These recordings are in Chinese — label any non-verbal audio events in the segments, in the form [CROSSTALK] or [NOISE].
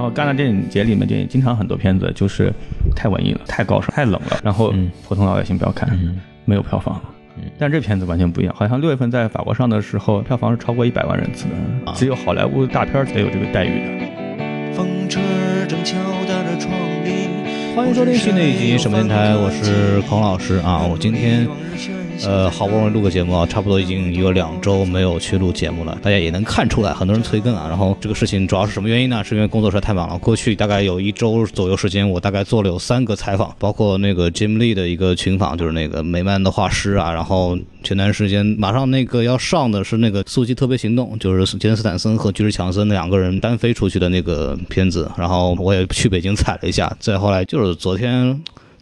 然后戛纳电影节里面电影经常很多片子就是太文艺了，太高尚，太冷了，然后普通老百姓不要看，没有票房。但这片子完全不一样，好像六月份在法国上的时候，票房是超过一百万人次的，只有好莱坞大片才有这个待遇的。风车正敲打着窗棂。欢迎收听新的一集什么电台，我是孔老师啊，我今天。呃，好不容易录个节目啊，差不多已经有两周没有去录节目了。大家也能看出来，很多人催更啊。然后这个事情主要是什么原因呢？是因为工作实在太忙了。过去大概有一周左右时间，我大概做了有三个采访，包括那个 Jim Lee 的一个群访，就是那个美漫的画师啊。然后前段时间马上那个要上的是那个《速激特别行动》，就是杰森斯坦森和巨石强森两个人单飞出去的那个片子。然后我也去北京踩了一下。再后来就是昨天。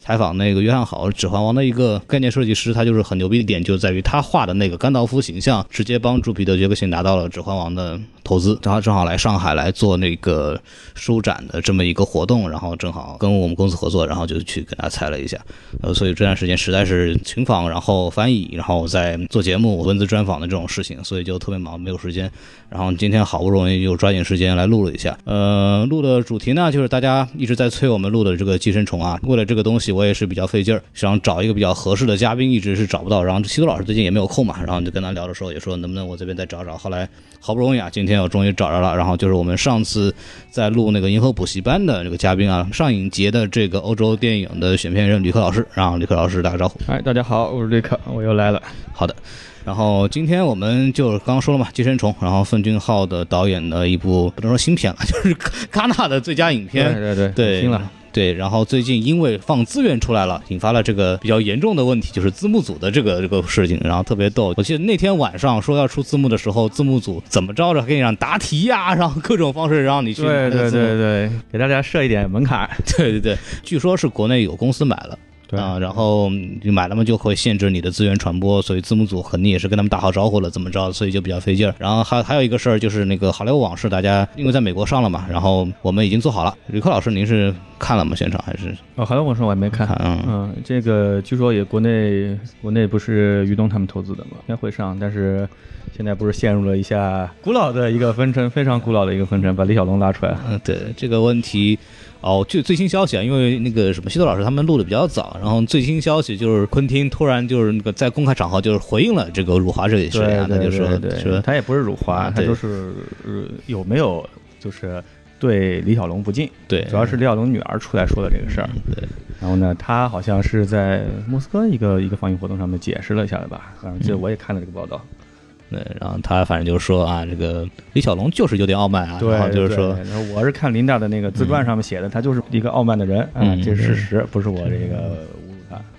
采访那个约翰好，《指环王》的一个概念设计师，他就是很牛逼的点，就在于他画的那个甘道夫形象，直接帮助彼得·杰克逊拿到了《指环王》的。投资，然后正好来上海来做那个书展的这么一个活动，然后正好跟我们公司合作，然后就去跟他采了一下，呃，所以这段时间实在是群访，然后翻译，然后在做节目、文字专访的这种事情，所以就特别忙，没有时间。然后今天好不容易又抓紧时间来录了一下，呃，录的主题呢，就是大家一直在催我们录的这个寄生虫啊。为了这个东西，我也是比较费劲儿，想找一个比较合适的嘉宾，一直是找不到。然后西多老师最近也没有空嘛，然后就跟他聊的时候也说，能不能我这边再找找。后来好不容易啊，今天我终于找着了。然后就是我们上次在录那个银河补习班的这个嘉宾啊，上影节的这个欧洲电影的选片人吕克老师，让吕克老师打个招呼。哎，大家好，我是吕克，我又来了。好的，然后今天我们就刚刚说了嘛，《寄生虫》，然后奉俊昊的导演的一部不能说新片了，就是戛纳的最佳影片。对对对，新了。对，然后最近因为放资源出来了，引发了这个比较严重的问题，就是字幕组的这个这个事情，然后特别逗。我记得那天晚上说要出字幕的时候，字幕组怎么着着给你让答题呀，[LAUGHS] 然后各种方式让你去。对对对对，给大家设一点门槛。[LAUGHS] 对对对，据说是国内有公司买了。啊，然后你买了嘛，就会限制你的资源传播，所以字幕组肯定也是跟他们打好招呼了，怎么着，所以就比较费劲儿。然后还还有一个事儿，就是那个《好莱坞往事》，大家因为在美国上了嘛，然后我们已经做好了。吕克老师，您是看了吗？现场还是？哦，《好莱坞往事》我还没看。嗯嗯，这个据说也国内国内不是于东他们投资的嘛，应该会上，但是现在不是陷入了一下古老的一个纷争，非常古老的一个纷争，把李小龙拉出来。嗯，对这个问题。哦，就最新消息啊，因为那个什么西多老师他们录的比较早，然后最新消息就是昆汀突然就是那个在公开场合就是回应了这个辱华这件事啊，他就说说他也不是辱华，他就是有没有就是对李小龙不敬，对，主要是李小龙女儿出来说的这个事儿，对，然后呢，他好像是在莫斯科一个一个放映活动上面解释了一下的吧，反正这我也看了这个报道。对，然后他反正就是说啊，这个李小龙就是有点傲慢啊，然后就是说，我是看林大的那个自传上面写的，他就是一个傲慢的人啊，这是事实，不是我这个。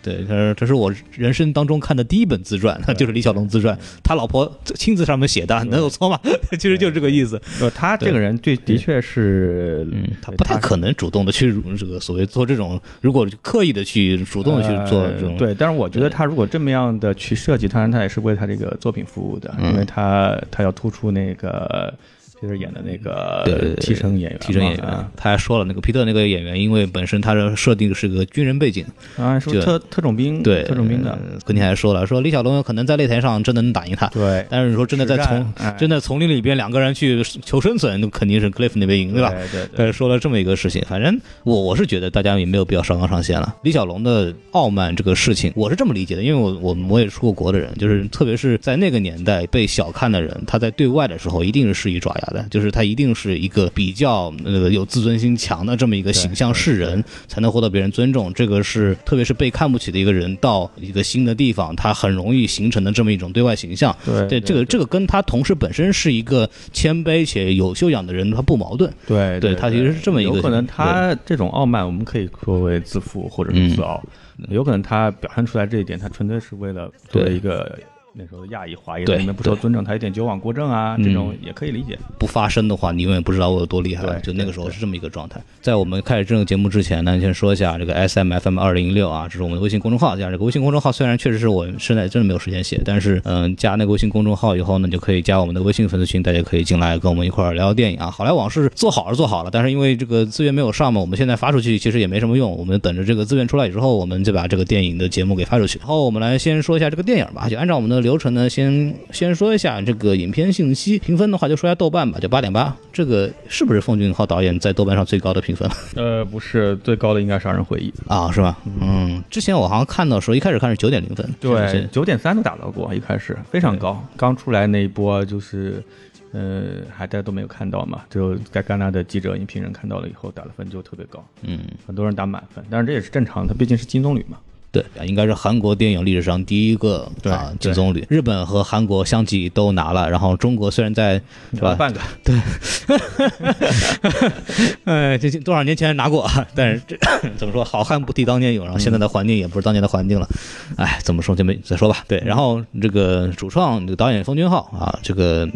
对，他说这是我人生当中看的第一本自传，[LAUGHS] 就是李小龙自传，他老婆亲自上面写的，能有错吗？[LAUGHS] 其实就是这个意思。他这个人对，的确是，他不太可能主动的去这个所谓做这种，如果刻意的去主动的去做这种。对，但是我觉得他如果这么样的去设计，当然他也是为他这个作品服务的，因为他他要突出那个。就是演的那个替身演员，替身演员，他还说了，那个皮特那个演员，因为本身他的设定是个军人背景，啊，说特特种兵，对，特种兵的。跟你还说了，说李小龙有可能在擂台上真的能打赢他，对。但是你说真的在丛，真的丛林里边两个人去求生存，那肯定是 Cliff 那边赢，对吧？对对。但是说了这么一个事情，反正我我是觉得大家也没有必要上纲上线了。李小龙的傲慢这个事情，我是这么理解的，因为我我我也出过国的人，就是特别是在那个年代被小看的人，他在对外的时候一定是施以爪牙的，就是他一定。是一个比较那个有自尊心强的这么一个形象示人，才能获得别人尊重。这个是特别是被看不起的一个人到一个新的地方，他很容易形成的这么一种对外形象。对，这个这个跟他同时本身是一个谦卑且有修养的人，他不矛盾。对，对他其实是这么一个。有可能他这种傲慢，我们可以说为自负或者是自傲。有可能他表现出来这一点，他纯粹是为了作为一个。那时候亚裔华裔你们不受尊重，他有点矫枉过正啊，这种也可以理解。不发声的话，你永远不知道我有多厉害。就那个时候是这么一个状态。在我们开始这个节目之前呢，先说一下这个 S M F M 二零一六啊，这是我们的微信公众号。这样这个微信公众号，虽然确实是我现在真的没有时间写，但是嗯，加那个微信公众号以后呢，就可以加我们的微信粉丝群，大家可以进来跟我们一块儿聊聊电影啊。好莱坞往事做好是做好了，但是因为这个资源没有上嘛，我们现在发出去其实也没什么用。我们等着这个资源出来之后，我们就把这个电影的节目给发出去。然后我们来先说一下这个电影吧，就按照我们的流程呢，先先说一下这个影片信息，评分的话就说一下豆瓣吧，就八点八。这个是不是奉俊昊导演在豆瓣上最高的评分？[LAUGHS] 呃，不是，最高的应该是《杀人回忆》啊，是吧？嗯，之前我好像看到说一开始看是九点零分，对，九点三都打到过，一开始非常高。刚出来那一波就是。呃，还大家都没有看到嘛？就在戛纳的记者、影评人看到了以后，打的分就特别高。嗯，很多人打满分，但是这也是正常，它毕竟是金棕榈嘛。对，应该是韩国电影历史上第一个啊金棕榈。日本和韩国相继都拿了，然后中国虽然在是吧？半个。[LAUGHS] 对。[LAUGHS] 哎，这多少年前拿过，[LAUGHS] 但是这怎么说？好汉不提当年勇，然后现在的环境也不是当年的环境了。哎，怎么说就没再说吧。对，然后这个主创这个导演奉俊昊啊，这个。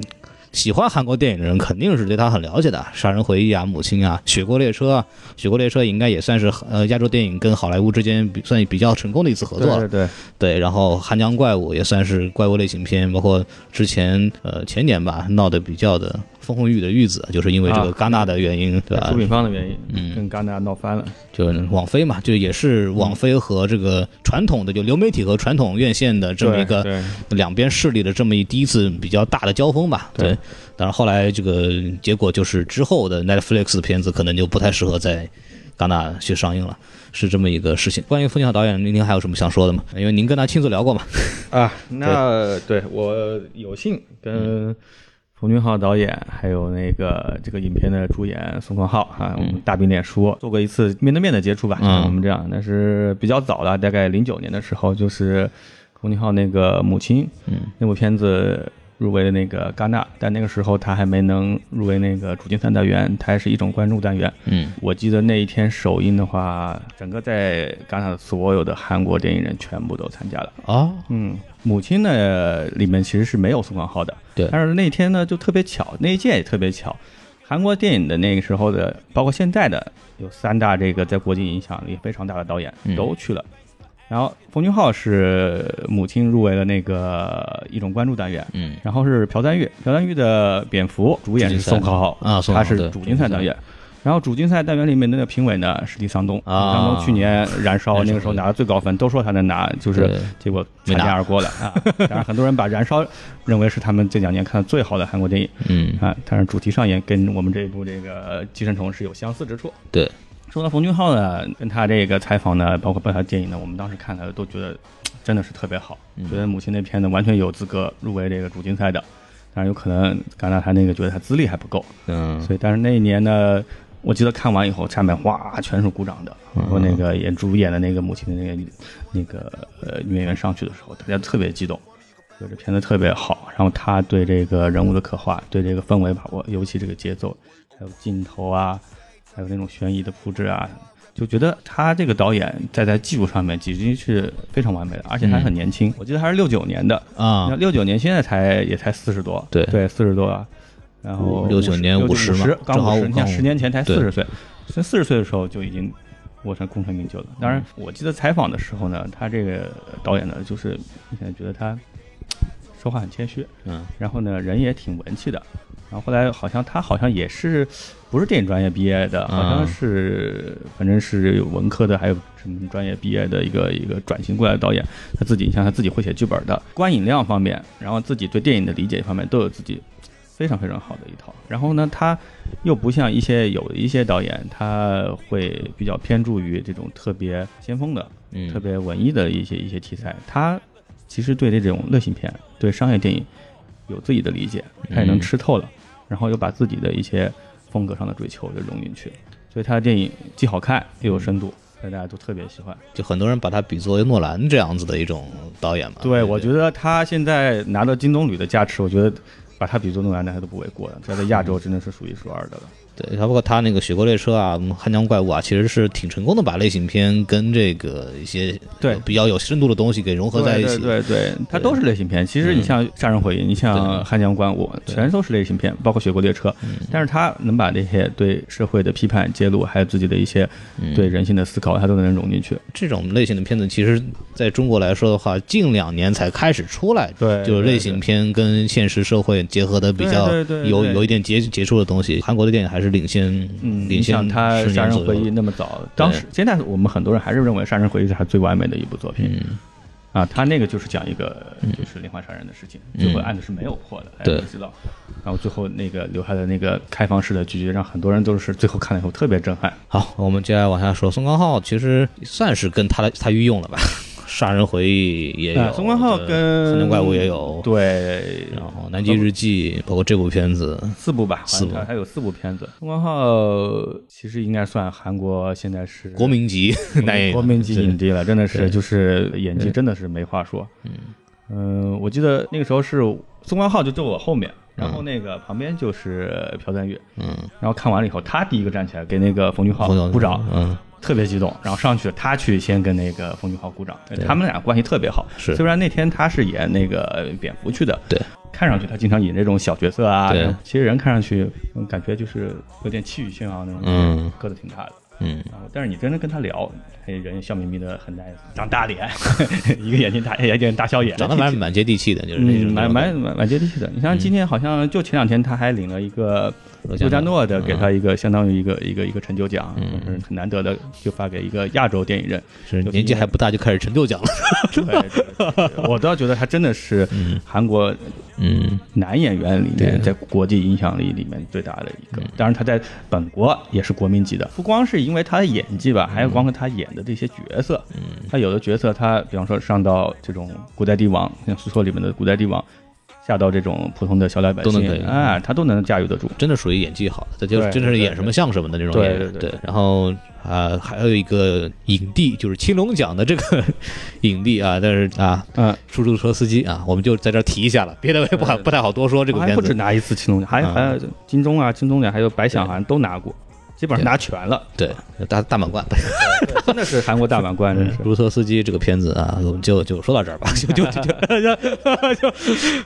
喜欢韩国电影的人肯定是对他很了解的，《杀人回忆》啊，《母亲》啊，《雪国列车》啊，《雪国列车》应该也算是呃亚洲电影跟好莱坞之间比算比较成功的一次合作。对对对。然后《汉江怪物》也算是怪物类型片，包括之前呃前年吧闹得比较的。风风雨雨的玉子，就是因为这个戛纳的原因，对吧？出品方的原因，嗯，跟戛纳闹翻了。就是网飞嘛，就也是网飞和这个传统的就流媒体和传统院线的这么一个两边势力的这么一第一次比较大的交锋吧。对，但是后来这个结果就是之后的 Netflix 的片子可能就不太适合在戛纳去上映了，是这么一个事情。关于冯小导演，您还有什么想说的吗？因为您跟他亲自聊过嘛。啊，[LAUGHS] 那对我有幸跟。冯俊浩导演，还有那个这个影片的主演宋康昊啊，我们大饼脸说做过一次面对面的接触吧，像我们这样，那是比较早的，大概零九年的时候，就是冯俊浩那个母亲，嗯，那部片子。入围的那个戛纳，但那个时候他还没能入围那个主竞赛单元，他还是一种关注单元。嗯，我记得那一天首映的话，整个在戛纳的所有的韩国电影人全部都参加了。啊，嗯，母亲呢里面其实是没有宋康昊的。对，但是那天呢就特别巧，那一届也特别巧，韩国电影的那个时候的，包括现在的有三大这个在国际影响力非常大的导演都去了。然后冯俊浩是母亲入围了那个一种关注单元，嗯，然后是朴赞玉，朴赞玉的蝙蝠主演是宋康昊啊，他是主竞赛单元，然后主竞赛单元里面那个评委呢是李桑东，啊，桑东去年燃烧 [LAUGHS] 那个时候拿的最高分，都说他能拿，就是结果擦肩而过了。[LAUGHS] 啊，当然很多人把燃烧认为是他们这两年看的最好的韩国电影，嗯。啊，但是主题上也跟我们这一部这个寄生虫是有相似之处，对。说到冯俊浩呢，跟他这个采访呢，包括包括他电影呢，我们当时看了都觉得真的是特别好，觉得母亲那片子完全有资格入围这个主竞赛的，但是有可能刚才他那个觉得他资历还不够，嗯，所以但是那一年呢，我记得看完以后下面哗全是鼓掌的，然后那个演主演的那个母亲的那个那个呃女演员上去的时候，大家特别激动，觉得这片子特别好，然后他对这个人物的刻画，对这个氛围把握，尤其这个节奏还有镜头啊。还有那种悬疑的布置啊，就觉得他这个导演在在技术上面已经是非常完美的，而且他很年轻。我记得他是六九年的啊，六九年现在才也才四十多，对对，四十多啊。然后六九年五十嘛，刚好十，你像十年前才四十岁，所以四十岁的时候就已经我成功成名就了。当然，我记得采访的时候呢，他这个导演呢，就是现在觉得他说话很谦虚，嗯，然后呢，人也挺文气的。然后后来好像他好像也是不是电影专业毕业的，好像是反正是有文科的，还有什么专业毕业的一个一个转型过来的导演。他自己像他自己会写剧本的，观影量方面，然后自己对电影的理解方面都有自己非常非常好的一套。然后呢，他又不像一些有一些导演，他会比较偏注于这种特别先锋的、特别文艺的一些一些题材。他其实对这种类型片、对商业电影有自己的理解，他也能吃透了。然后又把自己的一些风格上的追求就融进去，所以他的电影既好看又有深度，所以大家都特别喜欢。就很多人把他比作为诺兰这样子的一种导演嘛。对，我觉得他现在拿到金棕榈的加持，我觉得把他比作诺兰，那他都不为过的。他在亚洲真的是数一数二的了。对，他包括他那个《雪国列车》啊，《汉江怪物》啊，其实是挺成功的，把类型片跟这个一些对比较有深度的东西给融合在一起。对对，它都是类型片。其实你像《杀人回忆》，你像《汉江怪物》，全都是类型片，包括《雪国列车》。但是他能把那些对社会的批判揭露，还有自己的一些对人性的思考，他都能融进去。这种类型的片子，其实在中国来说的话，近两年才开始出来。对，就是类型片跟现实社会结合的比较有有一点结接触的东西。韩国的电影还是领先。嗯，领先他《杀人回忆》那么早，当时现在我们很多人还是认为《杀人回忆》是他最完美的一部作品。嗯啊，他那个就是讲一个就是连环杀人的事情，最后案子是没有破的，大家对都知道。然后最后那个留下的那个开放式的结局，让很多人都是最后看了以后特别震撼。好，我们接下来往下说，宋康昊其实算是跟他的他御用了吧，杀人回忆也有，啊宋康昊这跟恒天怪物也有，对，然后南极日记，包括这部片子，四部吧，四部好像还有四部片子。宋康昊其实应该算韩国现在是国民级 [LAUGHS] 男演员，国民级影帝了，真的是就是演技真的是没话说。嗯我记得那个时候是宋康昊就坐我后面，然后那个旁边就是朴赞玉，嗯，然后看完了以后，他第一个站起来给那个冯俊浩鼓掌，嗯，特别激动，然后上去他去先跟那个冯俊浩鼓掌，他们俩关系特别好。是。虽然那天他是演那个蝙蝠去的，对，看上去他经常演这种小角色啊，对。其实人看上去嗯感觉就是有点气宇轩昂那种，嗯，个子挺大的。嗯，然后，但是你真的跟他聊，他人笑眯眯的，很 nice，长大脸，[LAUGHS] 一个眼睛大，眼睛大笑眼，长得蛮蛮接地气的，就是那嗯，种蛮蛮蛮蛮接地气的。你像今天好像就前两天他还领了一个罗罗加诺的，嗯给他一个相当于一个一个一个成就奖，嗯，很难得的，就发给一个亚洲电影人。是年纪还不大就开始成就奖了，[LAUGHS] [LAUGHS] 我倒觉得他真的是韩国嗯，男演员里面在国际影响力里面最大的一个。当然他在本国也是国民级的，不光是因为他的演技吧，还有光是他演的这些角色。嗯，他有的角色他比方说上到这种古代帝王，像苏说里面的古代帝王。下到这种普通的小老百姓，都能可以哎，他都能驾驭得住。真的属于演技好，他就对真的是演什么像什么的那种演员。对对然后啊，还有一个影帝，就是青龙奖的这个 [LAUGHS] 影帝啊，但是啊，嗯，出租车司机啊，我们就在这提一下了，别的我也不好不太好多说这个片子。还不止拿一次青龙奖，还嗯还有金钟啊、金钟奖，还有白想好像都拿过，基本上拿全了。对，大大满贯。[LAUGHS] 真的是韩国大满贯，真是。出租车司机这个片子啊，我们就就说到这儿吧，[LAUGHS] 就就就就就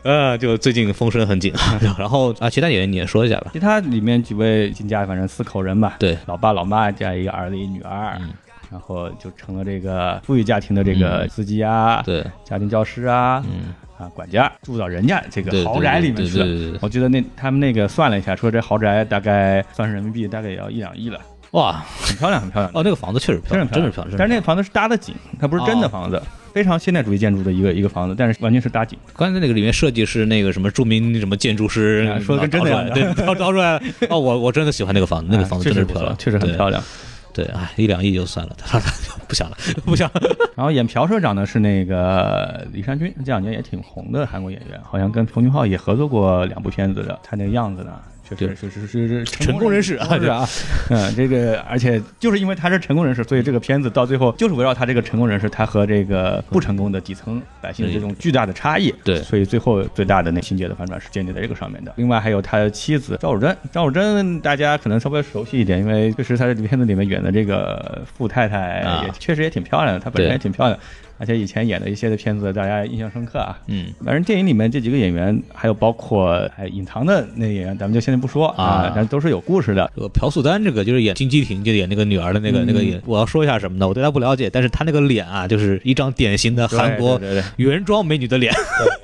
呃，就最近风声很紧啊。[LAUGHS] 然后啊，其他演员你也说一下吧。其他里面几位金家，反正四口人吧，对老爸老妈加一个儿子一女儿，然后就成了这个富裕家庭的这个司机啊，对，家庭教师啊，嗯，啊管家，住到人家这个豪宅里面去了。我记得那他们那个算了一下，说这豪宅大概算是人民币大概也要一两亿了，哇，很漂亮，很漂亮。哦，那个房子确实漂亮，真是漂亮。但是那个房子是搭的景，它不是真的房子，非常现代主义建筑的一个一个房子，但是完全是搭景。刚才那个里面设计是那个什么著名什么建筑师啊说的跟真的对，掏掏出来。[LAUGHS] 哦，我我真的喜欢那个房子，那个房子确实不错真的是漂亮，确实很漂亮。对。啊，一两亿就算了，他不想了，不想了。[LAUGHS] 然后演朴社长的是那个李善均，这两年也挺红的韩国演员，好像跟冯俊浩也合作过两部片子的。他那个样子呢，确实是是是是成功人士啊成功啊！[LAUGHS] 嗯，这个而且就是因为他是成功人士，所以这个片子到最后就是围绕他这个成功人士，他和这个不成功的底层百姓的这种巨大的差异。对所以最后最大的那情节的反转是建立在这个上面的。另外还有他的妻子赵汝珍，赵汝珍大家可能稍微熟悉一点，因为确实他在片子里面演的这个富太太啊也确实也挺漂亮的，她本身也挺漂亮。而且以前演的一些的片子，大家印象深刻啊。嗯，反正电影里面这几个演员，还有包括还隐藏的那个演员，咱们就现在不说啊但都是有故事的。这个朴素丹这个就是演金基廷，就演那个女儿的那个、那个演，我要说一下什么呢？我对她不了解，但是她那个脸啊，就是一张典型的韩国原装美女的脸，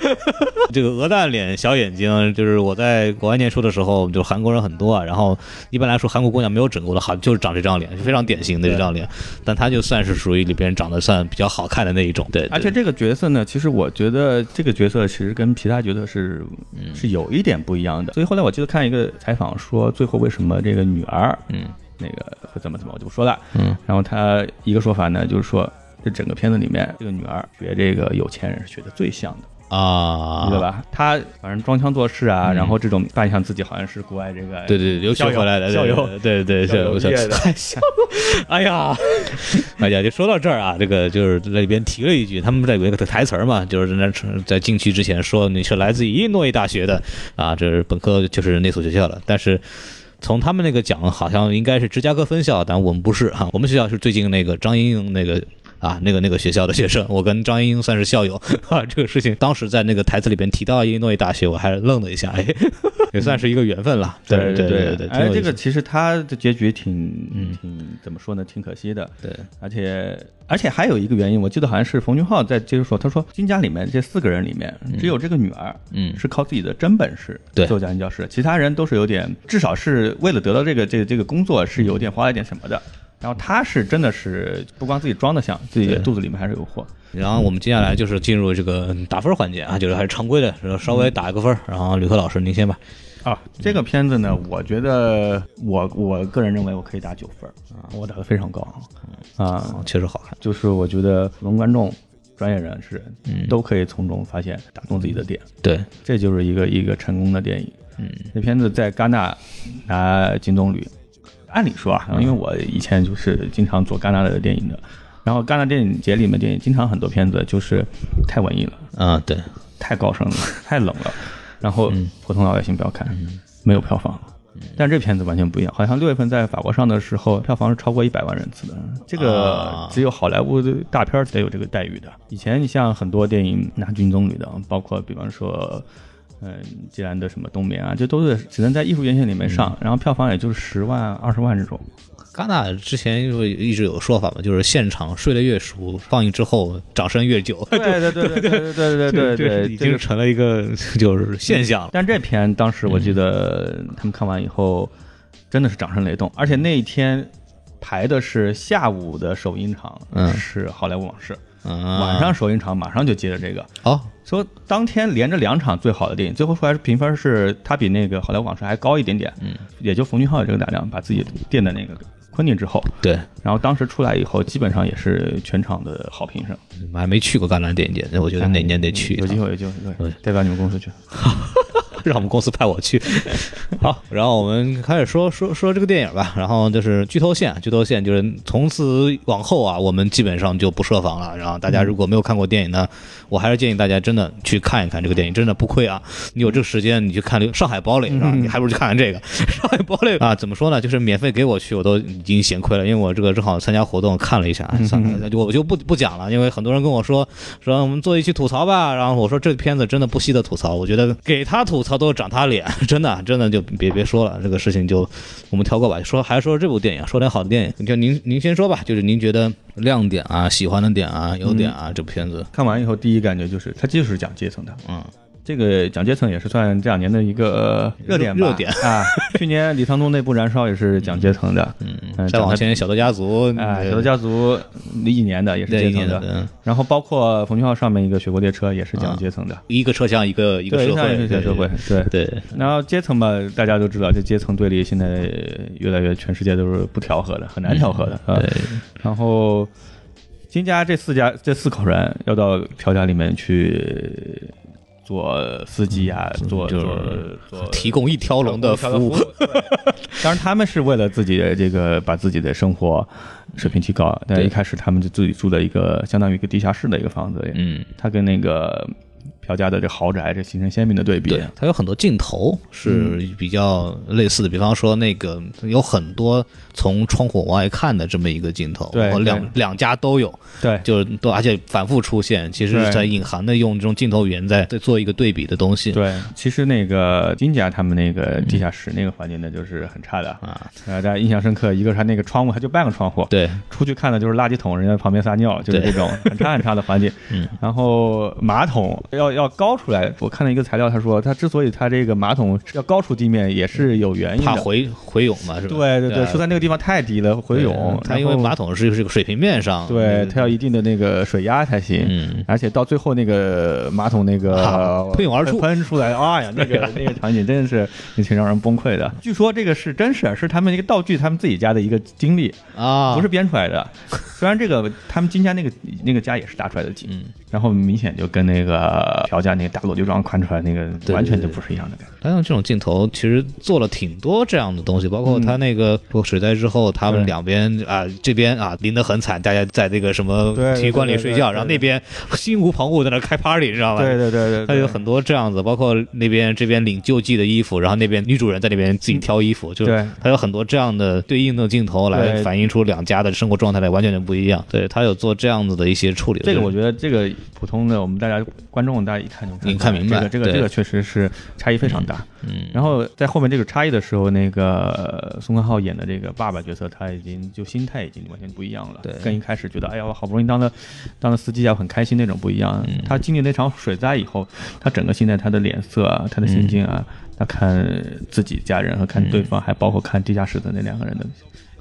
[LAUGHS] 这个鹅蛋脸、小眼睛，就是我在国外念书的时候，就韩国人很多啊。然后一般来说，韩国姑娘没有整过的，好就是长这张脸，非常典型的这张脸。但她就算是属于里边长得算比较好看的那一种，对。而且这个角色呢，其实我觉得这个角色其实跟其他角色是嗯是有一点不一样的。所以后来我记得看一个采访说，最后为什么这个女儿嗯那个会怎么怎么，我就不说了。嗯然后他一个说法呢，就是说这整个片子里面，这个女儿学这个有钱人是学的最像的。啊，对？吧？他反正装腔作势啊，然后这种扮相自己好像是国外这个对对，留学回来的，校友对对对校友毕业的 [LAUGHS] 哎呀，[LAUGHS] 哎呀，就说到这儿啊，这个就是在里边提了一句，他们在有一个台词儿嘛，就是在那在进去之前说你是来自于伊诺伊大学的啊，这是本科就是那所学校了，但是。从他们那个讲，好像应该是芝加哥分校，但我们不是哈，我们学校是最近那个张莹莹那个啊，那个那个学校的学生，我跟张莹莹算是校友啊。这个事情当时在那个台词里边提到伊诺伊大学，我还愣了一下，哎，也算是一个缘分了。对对对对，对哎，这个其实他的结局挺嗯挺怎么说呢？挺可惜的。对，而且而且还有一个原因，我记得好像是冯俊浩在接着说，他说金家里面这四个人里面，只有这个女儿，嗯是靠自己的真本事对做家庭教师，其他人都是有点，至少是为了得到这个这个这个工作是有点花了点什么的。然后他是真的是不光自己装的像，自己肚子里面还是有货。然后我们接下来就是进入这个打分环节啊，就是还是常规的，稍微打一个分。然后吕克老师您先吧。啊，这个片子呢，我觉得我我个人认为我可以打九分啊，我打的非常高啊，确实好看。就是我觉得普通观众、专业人士都可以从中发现打动自己的点。对，这就是一个一个成功的电影。嗯，这片子在戛纳拿金棕榈，按理说啊，因为我以前就是经常做戛纳的电影的，然后戛纳电影节里面电影经常很多片子就是太文艺了啊，对，太高深了，[LAUGHS] 太冷了。然后普通老百姓不要看，没有票房。但这片子完全不一样，好像六月份在法国上的时候，票房是超过一百万人次的。这个只有好莱坞的大片才有这个待遇的。以前你像很多电影拿金棕榈的，包括比方说，嗯，既然的什么冬眠啊，这都是只能在艺术院线里面上，然后票房也就是十万、二十万这种。戛纳之前因为一直有说法嘛，就是现场睡得越熟，放映之后掌声越久。对对对对对对对对对，[LAUGHS] 已经成了一个就是现象了。但这片当时我记得他们看完以后，真的是掌声雷动，而且那一天排的是下午的首映场，是《好莱坞往事》，晚上首映场马上就接着这个。哦，说当天连着两场最好的电影，最后出来评分是它比那个《好莱坞往事》还高一点点。嗯，也就冯俊浩有这个胆量，把自己垫在那个。昆汀之后，对，然后当时出来以后，基本上也是全场的好评声。我还没去过戛纳电影节，那我觉得哪年得去，有机会有机会，对，代表你们公司去。[LAUGHS] [LAUGHS] 让我们公司派我去，[LAUGHS] 好，然后我们开始说说说这个电影吧。然后就是剧透线，剧透线就是从此往后啊，我们基本上就不设防了。然后大家如果没有看过电影呢，我还是建议大家真的去看一看这个电影，真的不亏啊。你有这个时间，你去看《上海堡垒》是吧？你还不如去看看这个《[LAUGHS] 上海堡垒》啊。怎么说呢？就是免费给我去，我都已经嫌亏了，因为我这个正好参加活动看了一下，算了，我就不不讲了。因为很多人跟我说说我们做一期吐槽吧，然后我说这片子真的不惜的吐槽，我觉得给他吐槽。都长他脸，[LAUGHS] 真的，真的就别别说了，这个事情就我们跳过吧。说还是说这部电影，说点好的电影，就您您先说吧，就是您觉得亮点啊、喜欢的点啊、优点啊，这部片子看完以后第一感觉就是，它就是讲阶层的，嗯。这个讲阶层也是算这两年的一个 [LAUGHS] 热点吧？热点啊！[LAUGHS] 去年李沧东那部《燃烧》也是讲阶层的，嗯，再往前《小偷家族》哎，《小偷家族》一年的也是阶层的，然后包括冯俊浩上面一个《雪国列车》也是讲阶层的，一个车厢一个一个社会，一个社会，对对。然后阶层吧，大家都知道，这阶层对立现在越来越，全世界都是不调和的，很难调和的啊。然后金家这四家这四口人要到朴家里面去。做司机啊，做就是 [LAUGHS] 提供一条龙的服务。[LAUGHS] 当然，他们是为了自己的这个把自己的生活水平提高。但一开始他们就自己住在一个相当于一个地下室的一个房子。嗯，他跟那个。朴家的这豪宅，这形成鲜明的对比。对，它有很多镜头是比较类似的，比方说那个有很多从窗户往外看的这么一个镜头，对，两两家都有，对，就是都而且反复出现，其实在隐含的用这种镜头语言在在做一个对比的东西。对，其实那个金家他们那个地下室那个环境呢，就是很差的啊，大家印象深刻。一个是他那个窗户，它就半个窗户，对，出去看的就是垃圾桶，人家旁边撒尿，就是这种很差很差的环境。[LAUGHS] 嗯，然后马桶要。要高出来，我看了一个材料，他说他之所以他这个马桶要高出地面，也是有原因的，怕回回涌嘛，是吧？对对对，说在那个地方太低了，回涌。它因为马桶是是个水平面上，对，它要一定的那个水压才行。嗯，而且到最后那个马桶那个喷涌而出，喷出来，哎呀，那个 [LAUGHS] 那个场景真的是也挺让人崩溃的。据说这个是真事儿，是他们一个道具，他们自己家的一个经历啊，不是编出来的。[LAUGHS] 虽然这个他们金家那个那个家也是搭出来的景，然后明显就跟那个。朴家那个大裸女装宽出来那个，完全就不是一样的感觉。他用这种镜头，其实做了挺多这样的东西，包括他那个水灾之后，他们两边啊，这边啊淋得很惨，大家在那个什么体育馆里睡觉，然后那边 [LAUGHS] 心无旁骛在那开 party，你知道吧？对对对对，他有很多这样子，包括那边这边领救济的衣服，然后那边女主人在那边自己挑衣服，就他有很多这样的对应的镜头来反映出两家的生活状态来完全就不一样。对他有做这样子的一些处理。这个我觉得这个普通的我们大家观众大家一看就能看明白，这个这个这个确实是差异非常大。嗯，然后在后面这个差异的时候，那个宋康昊演的这个爸爸角色，他已经就心态已经完全不一样了。对，跟一开始觉得哎呀，我好不容易当了当了司机啊，很开心那种不一样。他经历那场水灾以后，他整个现在他的脸色啊，他的心境啊，他看自己家人和看对方，还包括看地下室的那两个人的。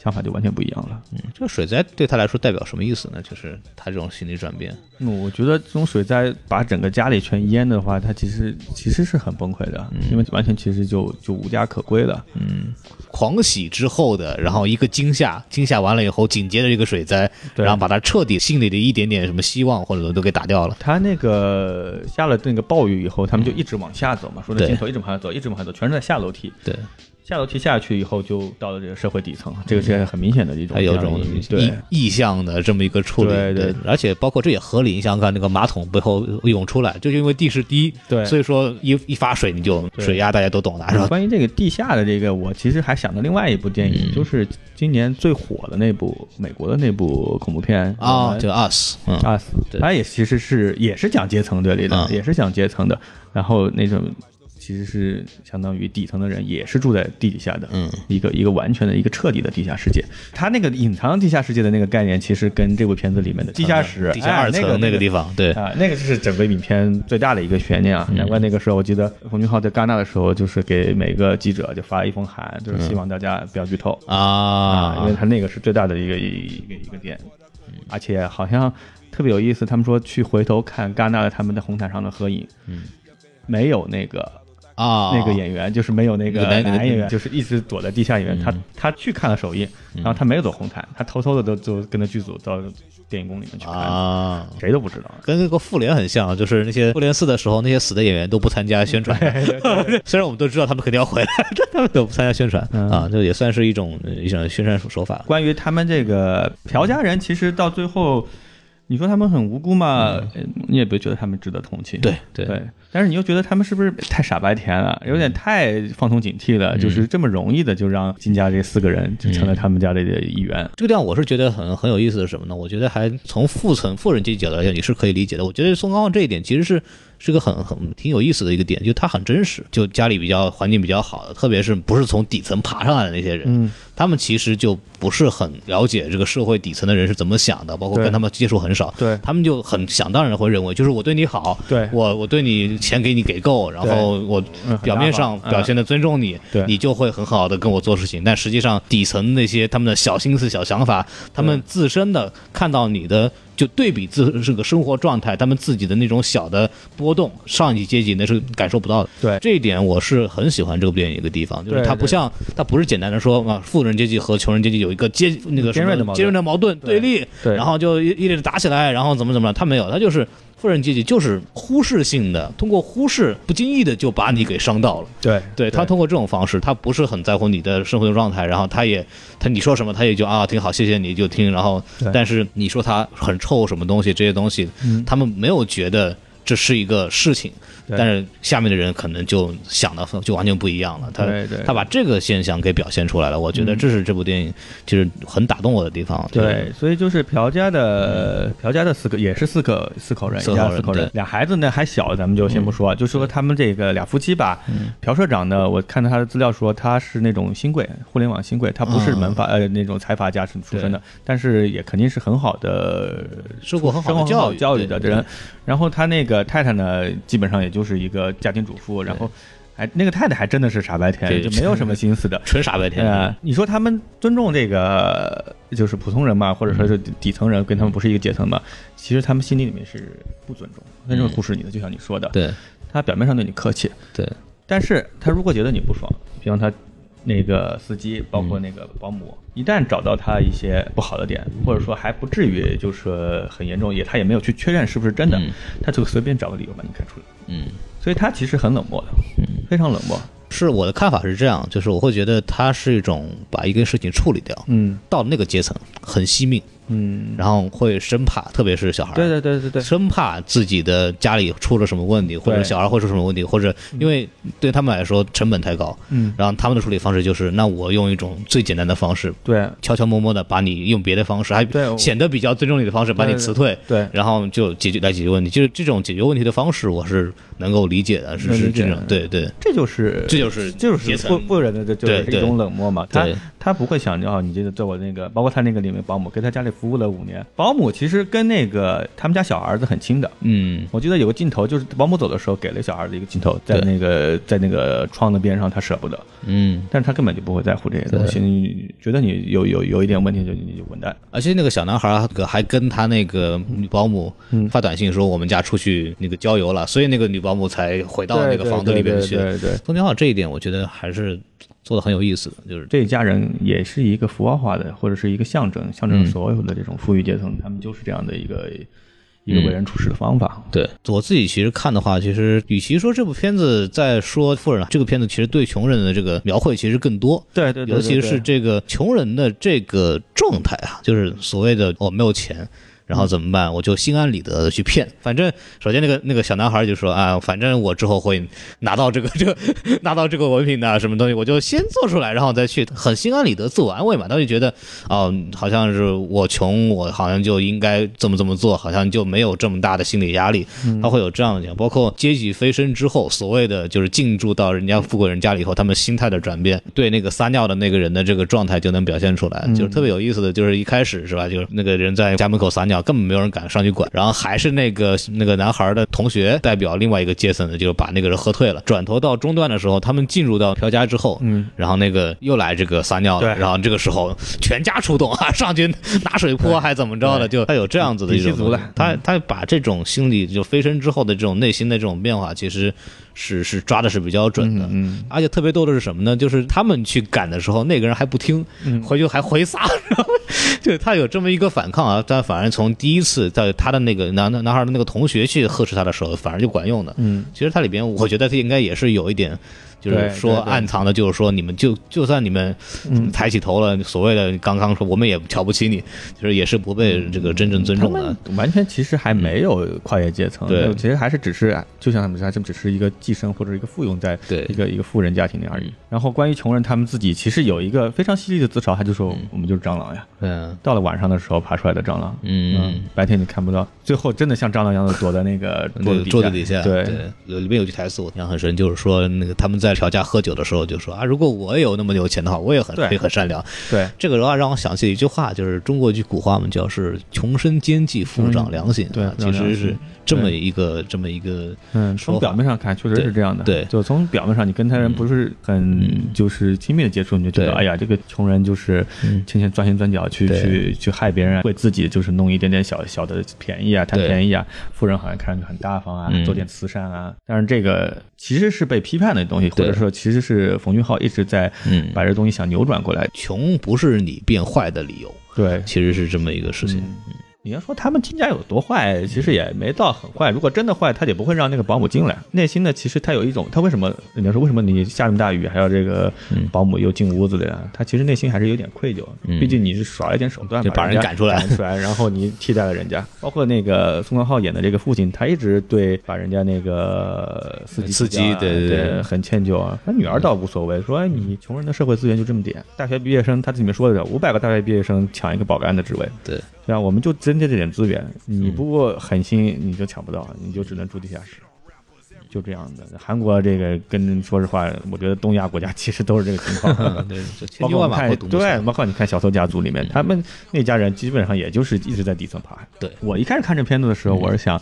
想法就完全不一样了。嗯，这个水灾对他来说代表什么意思呢？就是他这种心理转变。嗯，我觉得这种水灾把整个家里全淹的话，他其实其实是很崩溃的，嗯因为完全其实就就无家可归了。嗯，狂喜之后的，然后一个惊吓，惊吓完了以后，紧接着一个水灾，然后把他彻底心里的一点点什么希望或者都给打掉了。他那个下了那个暴雨以后，他们就一直往下走嘛，说的镜头一直往下走，一直往下走，全是在下楼梯。对，下楼梯下去以后，就到了这个社会底层，这个是很明显的一种还有这种对意意向的这么一个处理。对对而且包括这也合理，你想想看，那个马桶背后涌出来，就是因为地势低，对所以说一一发水你就水压，大家都懂的，是吧？关于这个地下的这个，我其实还想到另外一部电影，嗯就是今年最火的那部美国的那部恐怖片啊，这个 us，嗯，啊，对它也其实是也是讲阶层对立的，嗯也是讲阶层的。然后那种其实是相当于底层的人也是住在地底下的，嗯，一个一个完全的一个彻底的地下世界。它那个隐藏地下世界的那个概念，其实跟这部片子里面的地下室、地下二层哎那个地方，对，啊，那个就是整个影片最大的一个悬念啊！难怪那个时候，我记得冯俊浩在戛纳的时候，就是给每个记者就发了一封函，就是希望大家不要剧透啊，因为啊，他那个是最大的一个一一个一个点，而且好像特别有意思，他们说去回头看戛纳的他们在红毯上的合影，嗯，没有那个啊，那个演员，就是没有那个男男演员，就是一直躲在地下演员。他他去看了首映，然后他没有走红毯，他偷偷的都就跟着剧组到电影宫里面去看，啊。谁都不知道。跟那个复联很像，就是那些复联四的时候，那些死的演员都不参加宣传。[LAUGHS] 虽然我们都知道他们肯定要回来，但他们都不参加宣传、嗯啊，这也算是一种一种宣传手法。关于他们这个朴家人，其实到最后，你说他们很无辜嘛？呃你也不觉得他们值得同情。对对对，但是你又觉得他们是不是太傻白甜了，有点太放松警惕了？就是这么容易的就让金家这四个人就成了他们家的一员。这个地方我是觉得很很有意思的是什么呢？我觉得还从富层富人阶级角度来讲，你是可以理解的。我觉得宋高旺这一点其实是是个很很挺有意思的一个点，就他很真实，就家里比较环境比较好的，特别是不是从底层爬上来的那些人，嗯，他们其实就不是很了解这个社会底层的人是怎么想的，包括跟他们接触很少，对他们就很想当然地会认为，就是我对你好，对我我对你钱给你给够，然后我表面上表现的尊重你，对你就会很好的跟我做事情，但实际上底层那些他们的小心思、小想法，他们自身的看到你的。就对比自这个生活状态，他们自己的那种小的波动，上一阶级那是感受不到的。对。这一点我是很喜欢这部电影一个地方，就是它不像它不是简单的说啊，富人阶级和穷人阶级有一个阶那个尖锐的矛盾。尖锐的矛盾对立，对。然后就一一直打起来，然后怎么怎么样，他没有，他就是富人阶级就是忽视性的，通过忽视不经意的就把你给伤到了。对对他通过这种方式，他不是很在乎你的生活的状态，然后他也他你说什么他也就啊挺好，谢谢你就听，然后但是你说他很臭什么东西这些东西，嗯。他们没有觉得这是一个事情，对但是下面的人可能就想的就完全不一样了，他对对他把这个现象给表现出来了，我觉得这是这部电影就是很打动我的地方，对，所以就是朴家的朴家的四个也是四个四口人，一四口人家四口人，俩孩子呢还小，咱们就先不说，就说他们这个俩夫妻吧。朴社长呢，我看到他的资料说他是那种新贵，互联网新贵，他不是门阀呃那种财阀家出身的，但是也肯定是很好的受过很好的教育教育的人。然后他那个太太呢，基本上也就是一个家庭主妇，然后。哎，那个太太还真的是傻白甜，对就没有什么心思的。纯傻白甜。呃，你说他们尊重这个就是普通人嘛，或者说是底底层人，跟他们不是一个阶层嘛？其实他们心里里面是不尊重，他就是忽视你的，就像你说的，对他表面上对你客气，对但是他如果觉得你不爽，比方他那个司机，包括那个保姆，一旦找到他一些不好的点，或者说还不至于就是很严重，也他也没有去确认是不是真的，嗯他就随便找个理由把你开除了。嗯。所以他其实很冷漠的，非常冷漠。是我的看法是这样，就是我会觉得他是一种把一个事情处理掉，嗯到那个阶层很惜命，嗯，然后会生怕，特别是小孩，对对对对对，生怕自己的家里出了什么问题，或者小孩会出什么问题，或者因为对他们来说成本太高，嗯，然后他们的处理方式就是，那我用一种最简单的方式，对。悄悄摸摸的把你用别的方式，还对。显得比较尊重你的方式把你辞退，对然后就解决来解决问题，就是这种解决问题的方式，我是能够理解的，是是这种，对对，这就是这就是就是阶层。富富人的这就是一种冷漠嘛，他对。他不会想着哦，你这个对我那个，包括他那个里里面保姆，给他家里服务了五年。保姆其实跟那个他们家小儿子很亲的。嗯，我记得有个镜头，就是保姆走的时候给了小儿子一个镜头，在那个在那个窗的边上，他舍不得。嗯，但是他根本就不会在乎这些东西。你觉得你有有有一点问题，就你就滚蛋。而且那个小男孩还跟他那个女保姆发短信说我们家出去那个郊游了，所以那个女保姆才回到那个房子里边去。对对，宗天浩这一点我觉得还是做的很有意思的，就是这一家人也是一个符号化的，或者是一个象征，象征所有的这种富裕阶层，他们就是这样的一个。一个为人处事的方法。对我自己其实看的话，其实与其说这部片子在说富人，这个片子其实对穷人的这个描绘其实更多。对对，尤其是这个穷人的这个状态啊，就是所谓的我没有钱。然后怎么办？我就心安理得的去骗。[LAUGHS] 反正首先那个那个小男孩就说啊，反正我之后会拿到这个 [LAUGHS] 这个拿到这个文凭的什么东西，我就先做出来，然后再去，很心安理得，自我安慰嘛。他就觉得哦，好像是我穷，我好像就应该这么这么做，好像就没有这么大的心理压力。他会有这样的讲，包括阶级飞升之后，所谓的就是进驻到人家富贵人家里以后，他们心态的转变，对那个撒尿的那个人的这个状态就能表现出来，就是特别有意思的就是一开始是吧，就是那个人在家门口撒尿。根本没有人敢上去管，然后还是那个那个男孩的同学代表另外一个杰森的，就是把那个人喝退了。转头到中段的时候，他们进入到朴家之后，嗯，然后那个又来这个撒尿了，然后这个时候 [LAUGHS] 全家出动啊，上去拿水泼还怎么着的，就他有这样子的一种，他他把这种心理就飞升之后的这种内心的这种变化，其实。是是抓的是比较准的，嗯，而且特别逗的是什么呢？就是他们去赶的时候，那个人还不听，回去还回撒，就他有这么一个反抗啊。[LAUGHS] 但反而从第一次在他的那个男男孩的那个同学去呵斥他的时候，反而就管用的。嗯，其实他里边我觉得他应该也是有一点。就是说暗藏的，就是说你们就就算你们抬起头了，所谓的刚刚说我们也瞧不起你，就是也是不被这个真正尊重的。完全其实还没有跨越阶层，对，其实还是只是就像他们说，这只是一个寄生或者一个附庸在一个一个富人家庭里而已。然后关于穷人，他们自己其实有一个非常犀利的自嘲，他就说我们就是蟑螂呀。嗯，到了晚上的时候爬出来的蟑螂，嗯，白天你看不到，最后真的像蟑螂一样的躲在那个桌子底下。对，里面有句台词我印象很深，就是说那个他们在朴家喝酒的时候。就说啊，如果我有那么有钱的话，我也很可以很善良。对这个的话，让我想起一句话，就是中国一句古话嘛，叫是穷身奸计，富长良心。对，其实是这么一个这么一个。嗯，从表面上看确实是这样的。对，就从表面上，你跟他人不是很就是亲密的接触，你就觉得哎呀，这个穷人就是天天钻心钻脚去去去害别人，为自己就是弄一点点小小的便宜啊，贪便宜啊。富人好像看上去很大方啊，做点慈善啊。但是这个其实是被批判的东西，或者说其实是。是冯俊浩一直在把这东西想扭转过来，穷不是你变坏的理由，对，其实是这么一个事情。你要说他们金家有多坏，其实也没到很坏。如果真的坏，他也不会让那个保姆进来。内心呢，其实他有一种，他为什么？你要说为什么你下这么大雨还要这个保姆又进屋子里啊？他其实内心还是有点愧疚。毕竟你是耍了一点手段，把人赶出来，出来，然后你替代了人家。包括那个宋康昊演的这个父亲，他一直对把人家那个司机司机对对很歉疚啊。他女儿倒无所谓，说你穷人的社会资源就这么点，大学毕业生他这里面说的五百个大学毕业生抢一个保安的职位，对。对啊，我们就针对这点资源，你不过狠心，你就抢不到，你就只能住地下室，就这样的。韩国这个跟说实话，我觉得东亚国家其实都是这个情况。[LAUGHS] 对，包括看对，包括你看《小偷家族》里面，他们那家人基本上也就是一直在底层爬。对我一开始看这片子的时候，我是想。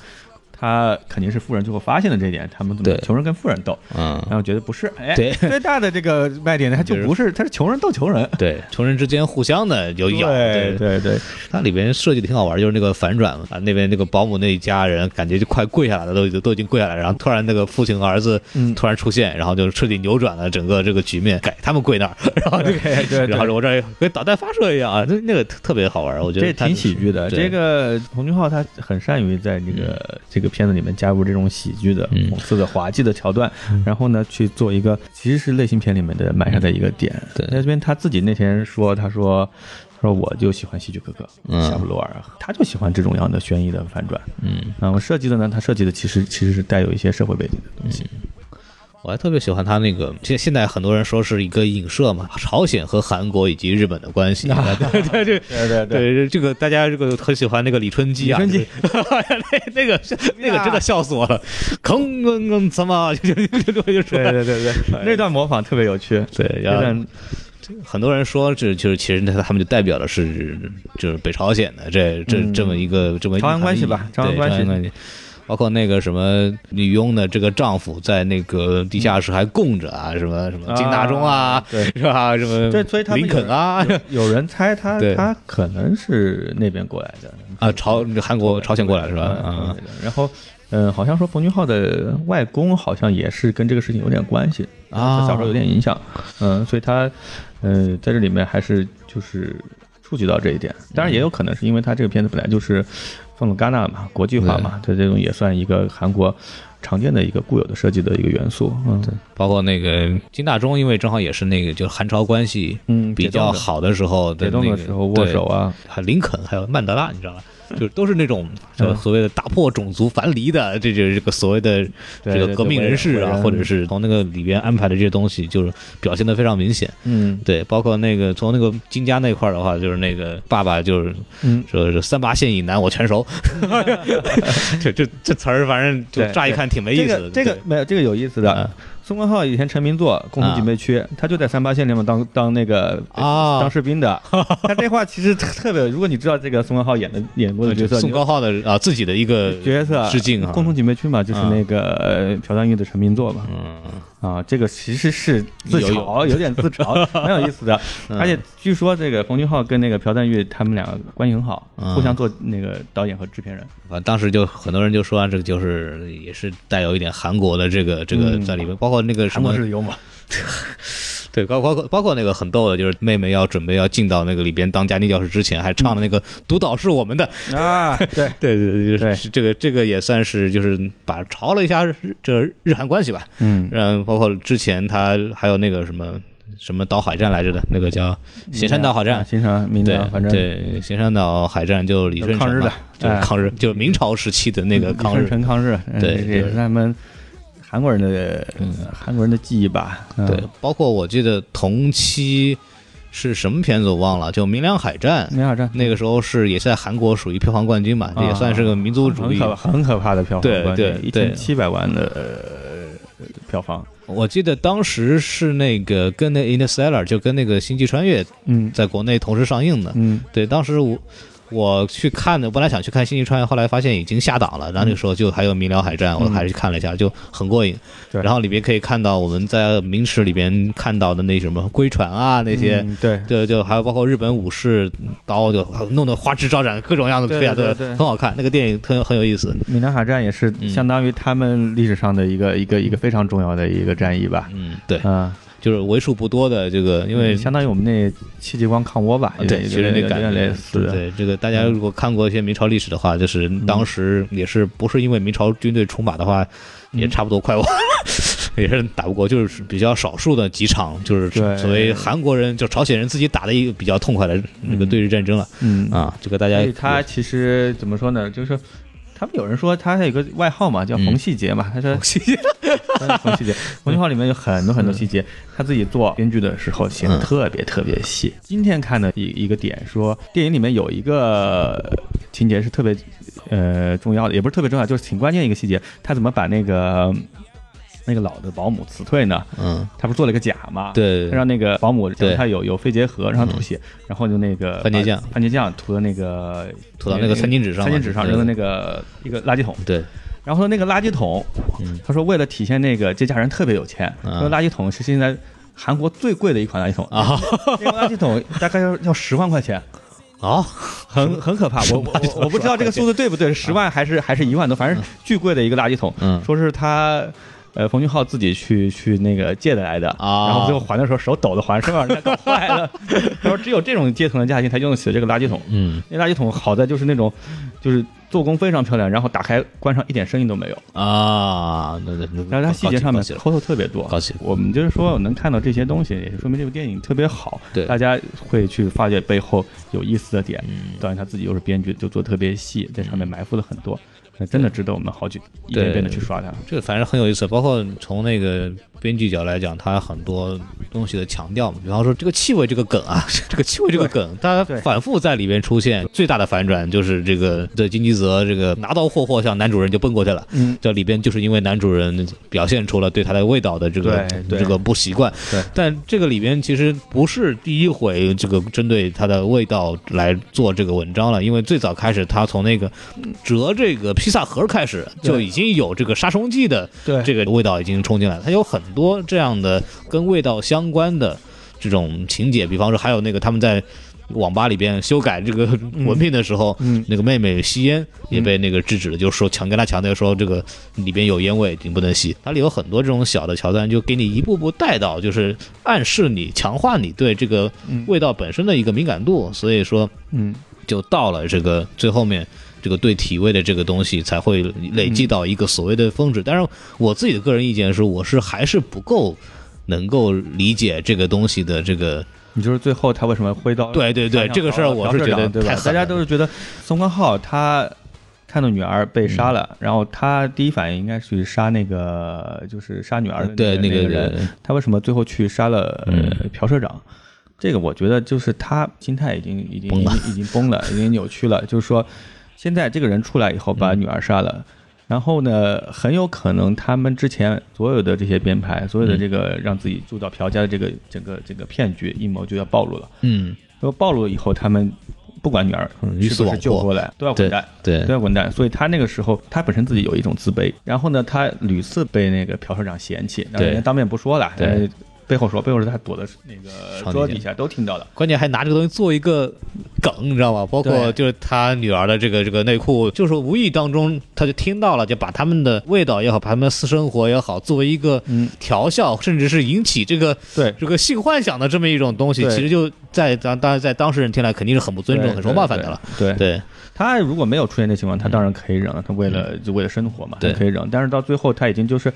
他肯定是富人，最后发现了这一点，他们穷人跟富人斗，嗯，然后觉得不是，哎，最大的这个卖点呢，他就不是，他是穷人斗穷人，对，穷人之间互相的有咬，对对。对，它里边设计的挺好玩，就是那个反转啊，那边那个保姆那一家人感觉就快跪下来了，都已经都已经跪下来，然后突然那个父亲和儿子突然出现，然后就彻底扭转了整个这个局面，[LAUGHS] 给他们跪那儿，然后对，然后我这跟导弹发射一样啊，那那个特别好玩，我觉得这挺喜剧的。这个洪俊浩他很善于在那个这个片子里面加入。这种喜剧的、讽刺的、滑稽的桥段，然后呢，去做一个其实是类型片里面的埋下的一个点。对，那这边他自己那天说，他说，他说我就喜欢喜剧哥哥夏布罗尔，他就喜欢这种样的悬疑的反转。嗯，那么设计的呢，他设计的其实其实是带有一些社会背景的东西。我还特别喜欢他那个，现现在很多人说是一个影射嘛，朝鲜和韩国以及日本的关系。对对对对 [LAUGHS] 对，这个大家这个很喜欢那个李春基啊，李春基，那 [LAUGHS] 那个那个真的笑死我了，吭吭什么就就就就说，对对对对，那段模仿特别有趣，对，然后。很多人说这就是其实他他们就代表的是就是北朝鲜的这这嗯这么一个这么一个朝鲜关系吧朝鲜关系。包括那个什么女佣的这个丈夫在那个地下室还供着啊，什么什么金大中啊，对是吧？什么对，所以他们林肯啊有 [LAUGHS] 有人猜他他可能是那边过来的啊，朝韩国朝鲜过来是吧？嗯然后，嗯，好像说冯俊浩的外公好像也是跟这个事情有点关系啊他小时候有点影响，嗯，所以他，嗯，在这里面还是就是触及到这一点。当然，也有可能是因为他这个片子本来就是放了戛纳嘛，国际化嘛，这这种也算一个韩国常见的一个固有的设计的一个元素，嗯，对，包括那个金大中，因为正好也是那个就韩朝关系嗯比较好的时候的解冻那个的时候握手啊，还有林肯，还有曼德拉，你知道吧？就都是那种呃所谓的打破种族藩篱的，这就是这个所谓的这个革命人士啊，或者是从那个里边安排的这些东西，就是表现的非常明显。嗯对，包括那个从那个金家那块儿的话，就是那个爸爸就是嗯，说是三八线以南我全熟，[LAUGHS] 这这这词儿反正就乍一看挺没意思的。这个这个没有这个有意思的嗯。宋康昊以前成名作《共同警备区》，他就在三八线里面当当那个啊。当士兵的。[LAUGHS] 他这话其实特别，如果你知道这个宋康昊演的演过的角色，宋康昊的啊自己的一个角色致敬啊，共同警备区嘛，就是那个呃朴赞玉的成名作嘛。嗯啊，这个其实是自嘲，有 [LAUGHS] 点自嘲，[LAUGHS] 很有意思的。嗯。而且据说这个冯俊浩跟那个朴赞玉他们两个关系很好，嗯。互相做那个导演和制片人。啊，当时就很多人就说啊这个就是也是带有一点韩国的这个这个嗯。在里面，包括那个什么幽默，[LAUGHS] 对，包包括包括那个很逗的，就是妹妹要准备要进到那个里边当家庭教师之前，还唱的那个“独岛是我们的”，啊，对，对对对，对是这个这个也算是就是把嘲了一下日这日韩关系吧。嗯，嗯，包括之前他还有那个什么什么岛海战来着的，那个叫咸山岛海战。咸山民对，反正对，咸山岛海战就李舜臣抗日的哎就是抗日，就是明朝时期的那个抗李日舜臣抗日，嗯对这也是他们韩国人的韩国人的记忆吧。嗯对，，包括我记得同期是什么片子我忘了，就《明良海战》，明良海战那个时候是也是在韩国属于票房冠军嘛，也算是个民族主义。很可很可怕的票房冠军，一对对千七百万的呃票房。我记得当时是那个跟那《Interstellar》就跟那个《星际穿越》嗯在国内同时上映的。嗯对，当时我我去看的，本来想去看《星际穿越》，后来发现已经下档了。然后那个时候就还有《明辽海战》，我还是去看了一下，就很过瘾。对然后里边可以看到我们在明史里边看到的那什么龟船啊那些。嗯对对，就还有包括日本武士刀，就弄得花枝招展，各种样子对啊，对，很好看。那个电影很很有意思。闽南海战也是嗯相当于他们历史上的一个一个一个非常重要的一个战役吧。嗯，对，啊，就是为数不多的这个，因为相当于我们那戚继光抗倭吧，对，其实那感觉类似的。对这个，大家如果看过一些明朝历史的话，就是当时也是不是因为明朝军队出马的话，也差不多快完了。[LAUGHS] 也是打不过，就是比较少数的几场，就是所谓韩国人就朝鲜人自己打的一个比较痛快的那个对日战争了、嗯，啊。这个大家他其实怎么说呢？就是他们有人说他有个外号嘛，叫嗯冯细节嘛。他说冯细节，[LAUGHS] 冯细节，冯俊浩里面有很多很多细节，他自己做编剧的时候写的嗯特别特别细。今天看的一一个点说，电影里面有一个情节是特别呃重要的，也不是特别重要，就是挺关键的一个细节，他怎么把那个那个老的保姆辞退呢？嗯，他不是做了个假嘛？对。让那个保姆对。他有有肺结核，让他吐血，然后就那个番茄酱。番茄酱涂到那个涂到那个餐巾纸上餐巾纸上扔到那个一个垃圾桶。对，然后那个垃圾桶，嗯。他说为了体现那个这家人特别有钱，那个垃圾桶是现在韩国最贵的一款垃圾桶。啊，[LAUGHS] 那个垃圾桶大概要要十万块钱。啊，很很可怕，我我我我不知道这个数字对不对，十万还是还是一万多，反正巨贵的一个垃圾桶。嗯。说是他呃冯俊浩自己去去那个借的来的，啊然后最后还的时候手抖的还，是把人家搞坏了。他说只有这种阶层的家庭才用得起这个垃圾桶。嗯那垃圾桶好在就是那种，就是做工非常漂亮，然后打开关上一点声音都没有。啊，那那那，然后它细节上面高级了抠头特别多。我们就是说能看到这些东西，也说明这部电影特别好。对大家会去发掘背后有意思的点。嗯导演他自己又是编剧，就做得特别细，在上面埋伏了很多。真的值得我们好几一遍遍的去刷它。这个反正很有意思，包括从那个编剧角来讲，它很多东西的强调嘛，比方说这个气味这个梗啊，[LAUGHS] 这个气味这个梗，它反复在里边出现。最大的反转就是这个的金基泽这个拿刀霍霍向男主人就奔过去了，嗯，这里边就是因为男主人表现出了对他的味道的这个这个不习惯，对，但这个里边其实不是第一回这个针对他的味道来做这个文章了，因为最早开始他从那个折这个披萨盒开始就已经有这个杀虫剂的这个味道已经冲进来了，他有很多这样的跟味道相关的这种情节，比方说还有那个他们在。网吧里边修改这个文凭的时候，那个妹妹吸烟也被那个制止了，就是说强跟他强调说这个里边有烟味，你不能吸。它里有很多这种小的桥段，就给你一步步带到，就是暗示你、强化你对这个味道本身的一个敏感度。所以说，嗯，就到了这个最后面，这个对体位的这个东西才会累积到一个所谓的峰值。但是我自己的个人意见是，我是还是不够能够理解这个东西的这个。你就是最后他为什么挥刀？对对对，这个事儿我是觉得太大家都是觉得宋康昊他看到女儿被杀了，然后他第一反应应该去杀那个就是杀女儿的对那个人，他为什么最后去杀了朴社长？这个我觉得就是他心态已经已经已经已经崩了，已经扭曲了。就是说，现在这个人出来以后把女儿杀了。然后呢，很有可能他们之前所有的这些编排，所有的这个让自己住到朴家的这个整个这个骗局阴谋就要暴露了。嗯，暴露了以后，他们不管女儿是不是救过来，都要滚蛋，对，都要滚蛋。所以他那个时候，他本身自己有一种自卑。然后呢，他屡次被那个朴社长嫌弃，人家当面不说了。对。背后说，背后是他躲在那个桌底下都听到了，关键还拿这个东西做一个梗，你知道吗？包括就是他女儿的这个这个内裤，就是无意当中他就听到了，就把他们的味道也好，把他们的私生活也好，作为一个调笑，甚至是引起这个对。这个性幻想的这么一种东西，其实就在当当然在当事人听来肯定是很不尊重、很说冒犯的了。对。对，他如果没有出现这情况，他当然可以忍，他为了就为了生活嘛，他可以忍。但是到最后，他已经就是。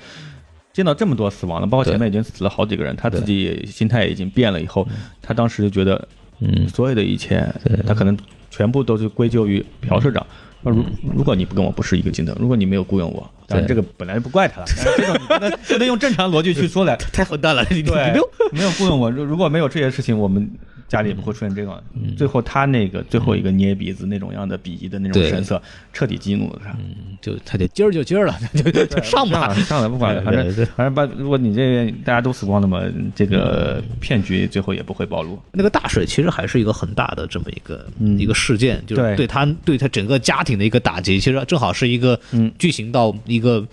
见到这么多死亡了，包括前面已经死了好几个人，他自己心态已经变了。以后，他当时就觉得，嗯，所有的一切，他可能全部都是归咎于朴社长。那如如果你不跟我不是一个技能，如果你没有雇佣我，当然这个本来就不怪他了。[LAUGHS] 这种你不能不能用正常逻辑去说来，[LAUGHS] 太混蛋了。你对，没有没有雇佣我，如如果没有这些事情，我们。家里也不会出现这个，最后他那个最后一个捏鼻子那种样的鄙夷的那种神色，彻底激怒了他。嗯，就他得今儿就今儿了，[LAUGHS] 就就 [LAUGHS] 上吧，上来不管了，反正反正把如果你这边大家都死光了嘛，这个骗局最后也不会暴露。那个大水其实还是一个很大的这么一个一个事件，就是对。他对他整个家庭的一个打击，其实正好是一个剧情到一个。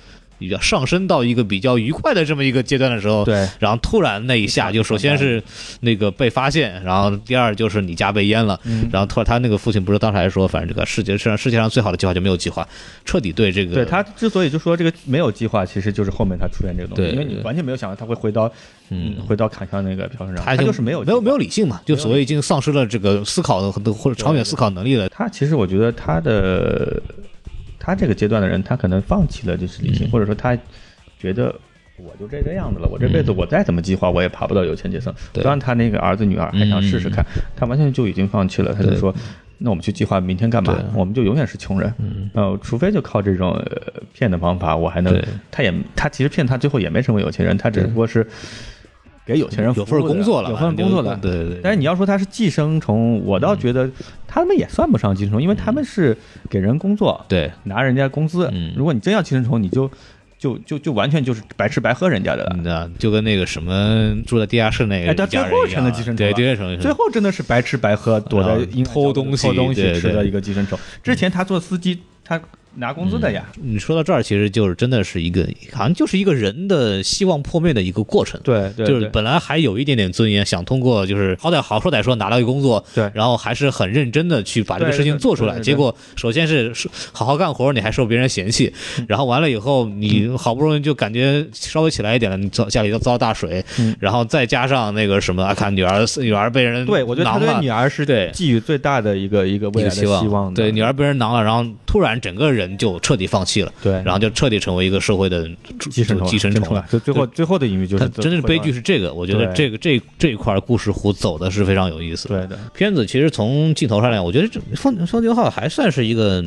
比较上升到一个比较愉快的这么一个阶段的时候，对，然后突然那一下就首先是那个被发现，然后第二就是你家被淹了，然后突然他那个父亲不是当时还说，反正这个世界上世界上最好的计划就没有计划，彻底对这个，对他之所以就说这个没有计划，其实就是后面他出现这个东西，因为你完全没有想到他会回到，嗯，回到砍向那个朴社长，他就是没有没有没有理性嘛，就所谓已经丧失了这个思考的或者长远思考能力了。他其实我觉得他的他这个阶段的人，他可能放弃了就是理性，或者说他。觉得我就这个样子了，我这辈子我再怎么计划，我也爬不到有钱阶层。当然，他那个儿子女儿还想试试看，他完全就已经放弃了。他就说：“那我们去计划明天干嘛？我们就永远是穷人。呃，除非就靠这种骗的方法，我还能。他也他其实骗他最后也没成为有钱人，他只不过是给有钱人有份工作了，有份工作了。对对对。但是你要说他是寄生虫，我倒觉得他们也算不上寄生虫，因为他们是给人工作，对，拿人家工资。如果你真要寄生虫，你就。就就就完全就是白吃白喝人家的了，那就跟那个什么住在地下室那个最后成了寄生虫，对，寄生最后真的是白吃白喝，躲在偷东西偷东西吃的一个寄生虫。之前他做司机，他。拿工资的呀！你说到这儿，其实就是真的是一个，好像就是一个人的希望破灭的一个过程。对，就是本来还有一点点尊严，想通过就是好歹好说歹说拿到一个工作，对，然后还是很认真的去把这个事情做出来。结果首先是好好干活，你还受别人嫌弃，然后完了以后，你好不容易就感觉稍微起来一点了，你遭家里都遭大水，然后再加上那个什么，看女儿 [LAUGHS] 女儿被人对我觉得他对女儿是对寄予最大的一个一个未来的希望，对女儿被人囊了，然后突然整个人。人就彻底放弃了，对，然后就彻底成为一个社会的寄生寄生虫了。就最后最后的隐喻就是，真正悲剧是这个。我觉得这个这这一块故事弧走的是非常有意思。对的，片子其实从镜头上来，我觉得这《风风九号》还算是一个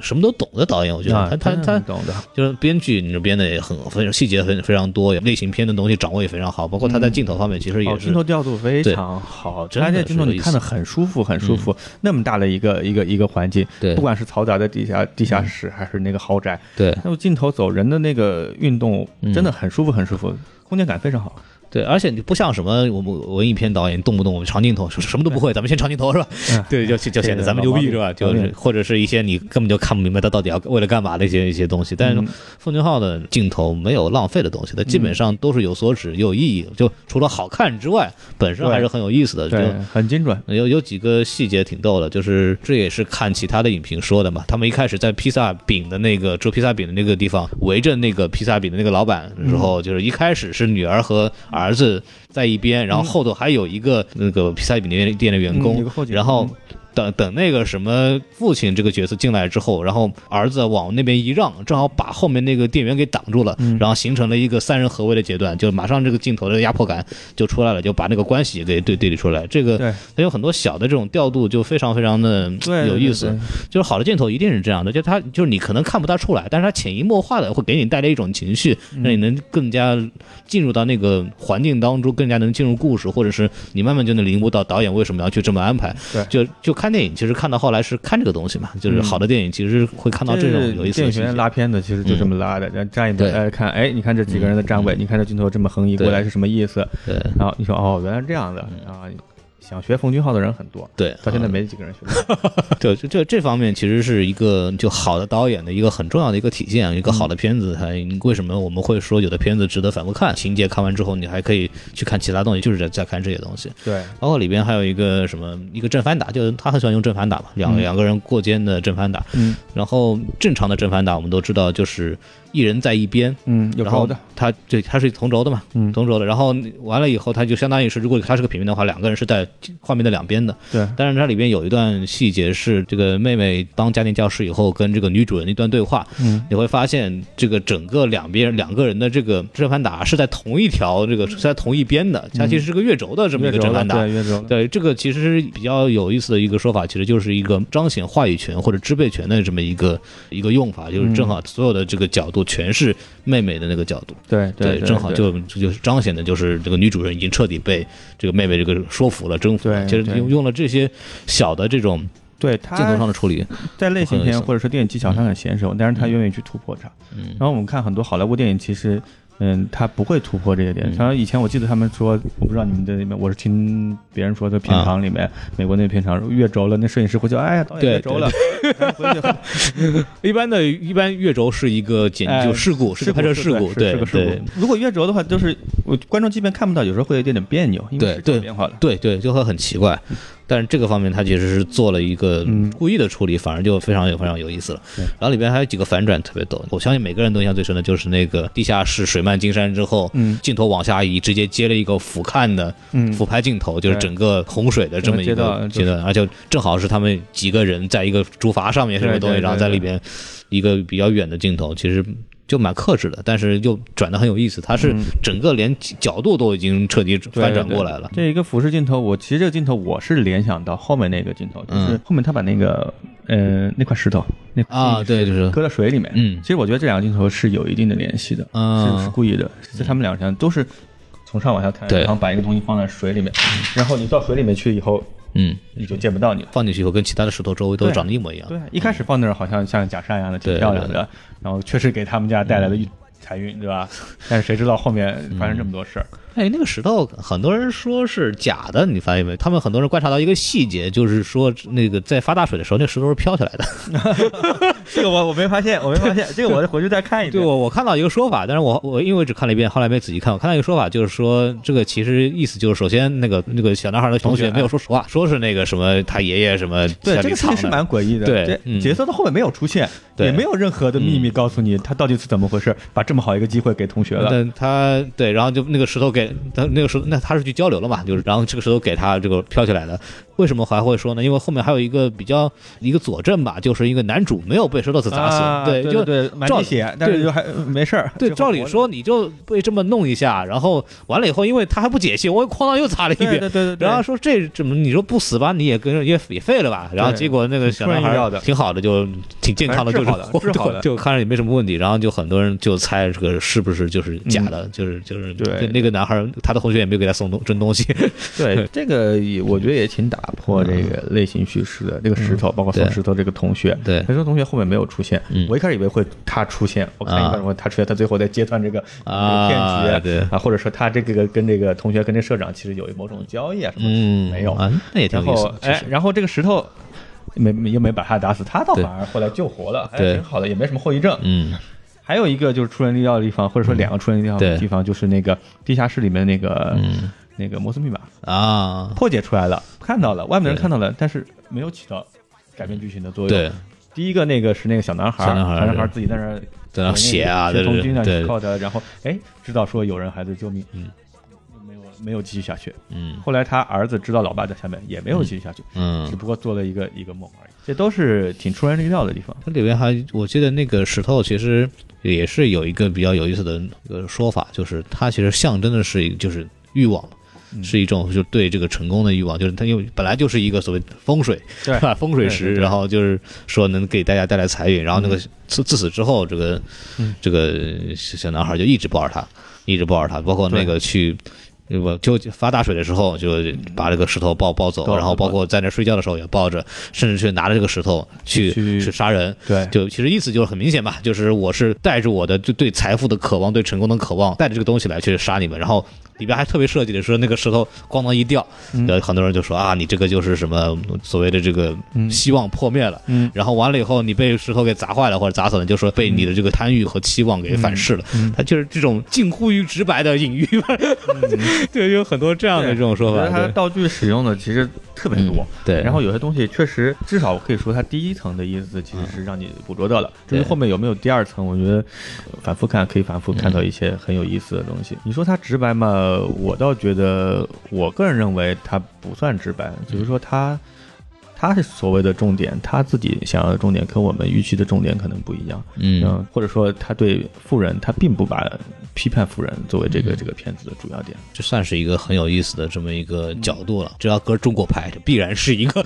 什么都懂的导演，我觉得啊他他他懂的，就是编剧，你这编的也很非常细节很非常多，类型片的东西掌握也非常好，包括他在镜头方面其实也哦，是镜头调度非常好，真的而且镜头你看的很舒服，很舒服。那么大的一个一个一个环境，对。不管是嘈杂的地下地下室，还是那个豪宅，对。那么镜头走人的那个运动，嗯。真的很舒服，很舒服，空间感非常好。对，而且你不像什么我们文艺片导演，动不动我们长镜头，什什么都不会，咱们先长镜头是吧？嗯 [LAUGHS] 对，就就显得咱们牛逼是吧？就是或者是一些你根本就看不明白他到底要为了干嘛的一些一些东西。但是嗯奉俊昊的镜头没有浪费的东西，他基本上都是有所指、有意义，就除了好看之外，本身还是很有意思的。就对，很精准。有有几个细节挺逗的，就是这也是看其他的影评说的嘛。他们一开始在披萨饼的那个做披萨饼的那个地方围着那个披萨饼的那个老板的时候，就是一开始是女儿和儿子在一边，然后后头还有一个那个披萨饼店店的员工，然后。等等，那个什么父亲这个角色进来之后，然后儿子往那边一让，正好把后面那个店员给挡住了，嗯然后形成了一个三人合围的阶段，就马上这个镜头的压迫感就出来了，就把那个关系给对对立出来。这个对它有很多小的这种调度，就非常非常的，有意思。就是好的镜头一定是这样的，就它就是你可能看不大出来，但是它潜移默化的会给你带来一种情绪，嗯让你能更加进入到那个环境当中，更加能进入故事，或者是你慢慢就能领悟到导演为什么要去这么安排。对就就看电影，其实看到后来是看这个东西嘛，就是好的电影其实会看到这种有意思的细节电影学院。拉片子其实就这么拉的，然后站一排，对哎，看，哎，你看这几个人的站位，你看这镜头这么横移过来是什么意思？对然后你说，哦，原来是这样的啊！想学冯俊浩的人很多，对，到现在嗯没几个人学。[LAUGHS] 对，这这这方面其实是一个就好的导演的一个很重要的一个体现。一个好的片子，它为什么我们会说有的片子值得反复看？情节看完之后，你还可以去看其他东西，就是在在看这些东西。对，包括里边还有一个什么一个正反打，就是他很喜欢用正反打嘛，两嗯两个人过肩的正反打。嗯然后正常的正反打我们都知道就是一人在一边，嗯，有然后轴的，他对他是同轴的嘛，嗯同轴的。然后完了以后，他就相当于是，如果他是个平面的话，两个人是在画面的两边的。对，但是它里边有一段细节是这个妹妹当家庭教师以后跟这个女主人一段对话，嗯你会发现这个整个两边两个人的这个正反打是在同一条这个是在同一边的，它其实是个月轴的这么一个正反打。对，月轴，对，这个其实是比较有意思的一个说法，其实就是一个彰显话语权或者支配权的这么一个一个用法，就是正好所有的这个角度全是妹妹的那个角度，对对，正好就就是彰显的就是这个女主人已经彻底被这个妹妹这个说服了、征服了，其实用用了这些小的这种对镜头上的处理，在类型片或者是电影技巧上很娴熟，但是他愿意去突破它。嗯然后我们看很多好莱坞电影，其实。嗯，他不会突破这些点。嗯然后以前我记得他们说，我不知道你们的里面，我是听别人说的片场里面，美国那片场越轴了，那摄影师会叫，哎呀，导演对越轴了，回去 [LAUGHS] 一般的一般越轴是一个简哎就事故，是个拍摄事故，是对是个事对故。如果越轴的话，就是我观众即便看不到，有时候会有一点点别扭，因为对视角对变化了。对对，就会很奇怪。但是这个方面，他其实是做了一个嗯。故意的处理，反而就非常有非常有意思了。然后里边还有几个反转特别逗，我相信每个人都印象最深的就是那个地下室水漫金山之后，嗯。镜头往下移，直接接了一个俯瞰的嗯。俯拍镜头，就是整个洪水的这么一个阶段，而且正好是他们几个人在一个竹筏上面什么东西，然后在里边一个比较远的镜头，其实。就蛮克制的，但是又转的很有意思。它是嗯整个连角度都已经彻底对翻转过来了。这一个俯视镜头，我其实这个镜头我是联想到后面那个镜头，就是嗯后面他把那个呃那块石头那块啊，对，就是搁在水里面。嗯其实我觉得这两个镜头是有一定的联系的，嗯是是故意的，就他们两个人都是从上往下看，然后把一个东西放在水里面，然后你到水里面去以后，嗯，你就见不到你了。放进去以后跟其他的石头周围都长得一模一样。对，一开始放那儿好像像假山一样的，挺漂亮的然后确实给他们家带来了一财运，对吧？但是谁知道后面发生这么多事儿？哎，那个石头很多人说是假的，你发现没？他们很多人观察到一个细节，就是说那个在发大水的时候，那石头是飘起来的。[LAUGHS] 这个我我没发现，我没发现，这个我回去再看一遍对，我我看到一个说法，但是我我因为只看了一遍，后来没仔细看。我看到一个说法，就是说这个其实意思就是，首先那个那个小男孩的同学没有说实话，说是那个什么他爷爷什么对，这个事情是里藏的。蛮诡异的。对角色到后面没有出现，对也没有任何的秘密告诉你他到底是怎么回事，把这么好一个机会给同学了。但他对，然后就那个石头给他那个石头，那他是去交流了嘛？就是然后这个石头给他这个飘起来的。为什么还会说呢？因为后面还有一个比较一个佐证吧，就是一个男主没有被石头子砸死，啊对，就对满照地血，但是就还没事儿。对，照理说你就被这么弄一下，然后完了以后，因为他还不解气，我哐当又砸了一遍。对对对对，然后说这怎么你说不死吧，你也跟也也废了吧？然后结果那个小男孩挺好的，就挺健康的，就是治好的 [LAUGHS] 治好的就看着也没什么问题。然后就很多人就猜这个是不是就是假的，就是就是对那个男孩他的同学也没有给他送东真东西。[LAUGHS] 对这个也我觉得也挺打破这个类型叙事的。这个石头，包括送石头这个同学，对石头同学后面没有出现嗯，我一开始以为会他出现，我看一半会他出现，他最后在揭穿这个啊骗局对啊，或者说他这个跟这个同学跟这社长其实有某种交易啊什么的。嗯，没有啊，那也挺然有意思。，其实，后哎然后这个石头没没又没把他打死，他倒反而后来救活了，还对挺好的，也没什么后遗症。嗯还有一个就是出人意料的地方，或者说两个出人意料的地方，就是那个地下室里面那个嗯。那个摩斯密码啊，破解出来了，看到了，外面的人看到了，但是没有起到改变剧情的作用。对，，第一个那个是那个小男孩，小男孩自己在那儿在那写啊，对学童军啊对，靠着，然后哎知道说有人还在救命，嗯，没有继续下去。嗯后来他儿子知道老爸在下面，也没有继续下去，嗯只嗯，不过做了一个一个梦而已。这都是挺出人意料的地方。它里面还我记得那个石头其实也是有一个比较有意思的一个说法，就是它其实象征的是一就是欲望。嗯是一种就对这个成功的欲望，就是它因为本来就是一个所谓风水，对吧？[LAUGHS] 风水石，然后就是说能给大家带来财运，然后那个嗯自自此之后，这个嗯这个小男孩就一直抱着他，一直抱着他，包括那个去。我就发大水的时候，就把这个石头抱抱走，然后包括在那睡觉的时候也抱着，甚至去拿着这个石头去去去杀人。对就其实意思就是很明显吧，就是我是带着我的对对财富的渴望、对成功的渴望，带着这个东西来去杀你们。然后里边还特别设计的是，那个石头咣当一掉，嗯呃，很多人就说啊，你这个就是什么所谓的这个嗯希望破灭了。嗯然后完了以后，你被石头给砸坏了或者砸死了，就说被你的这个贪欲和期望给反噬了。嗯它就是这种近乎于直白的隐喻吧。[LAUGHS] 对，有很多这样的这种说法。我觉得它道具使用的其实特别多嗯。对，然后有些东西确实，至少我可以说，它第一层的意思其实是让你捕捉到了。至于后面有没有第二层，我觉得呃反复看可以反复看到一些很有意思的东西。你说它直白嘛？我倒觉得，我个人认为它不算直白，只是说它。他是所谓的重点，他自己想要的重点跟我们预期的重点可能不一样。嗯嗯，或者说他对富人，他并不把批判富人作为这个这个片子的主要点。这算是一个很有意思的这么一个角度了。只要搁中国拍，这必然是一个，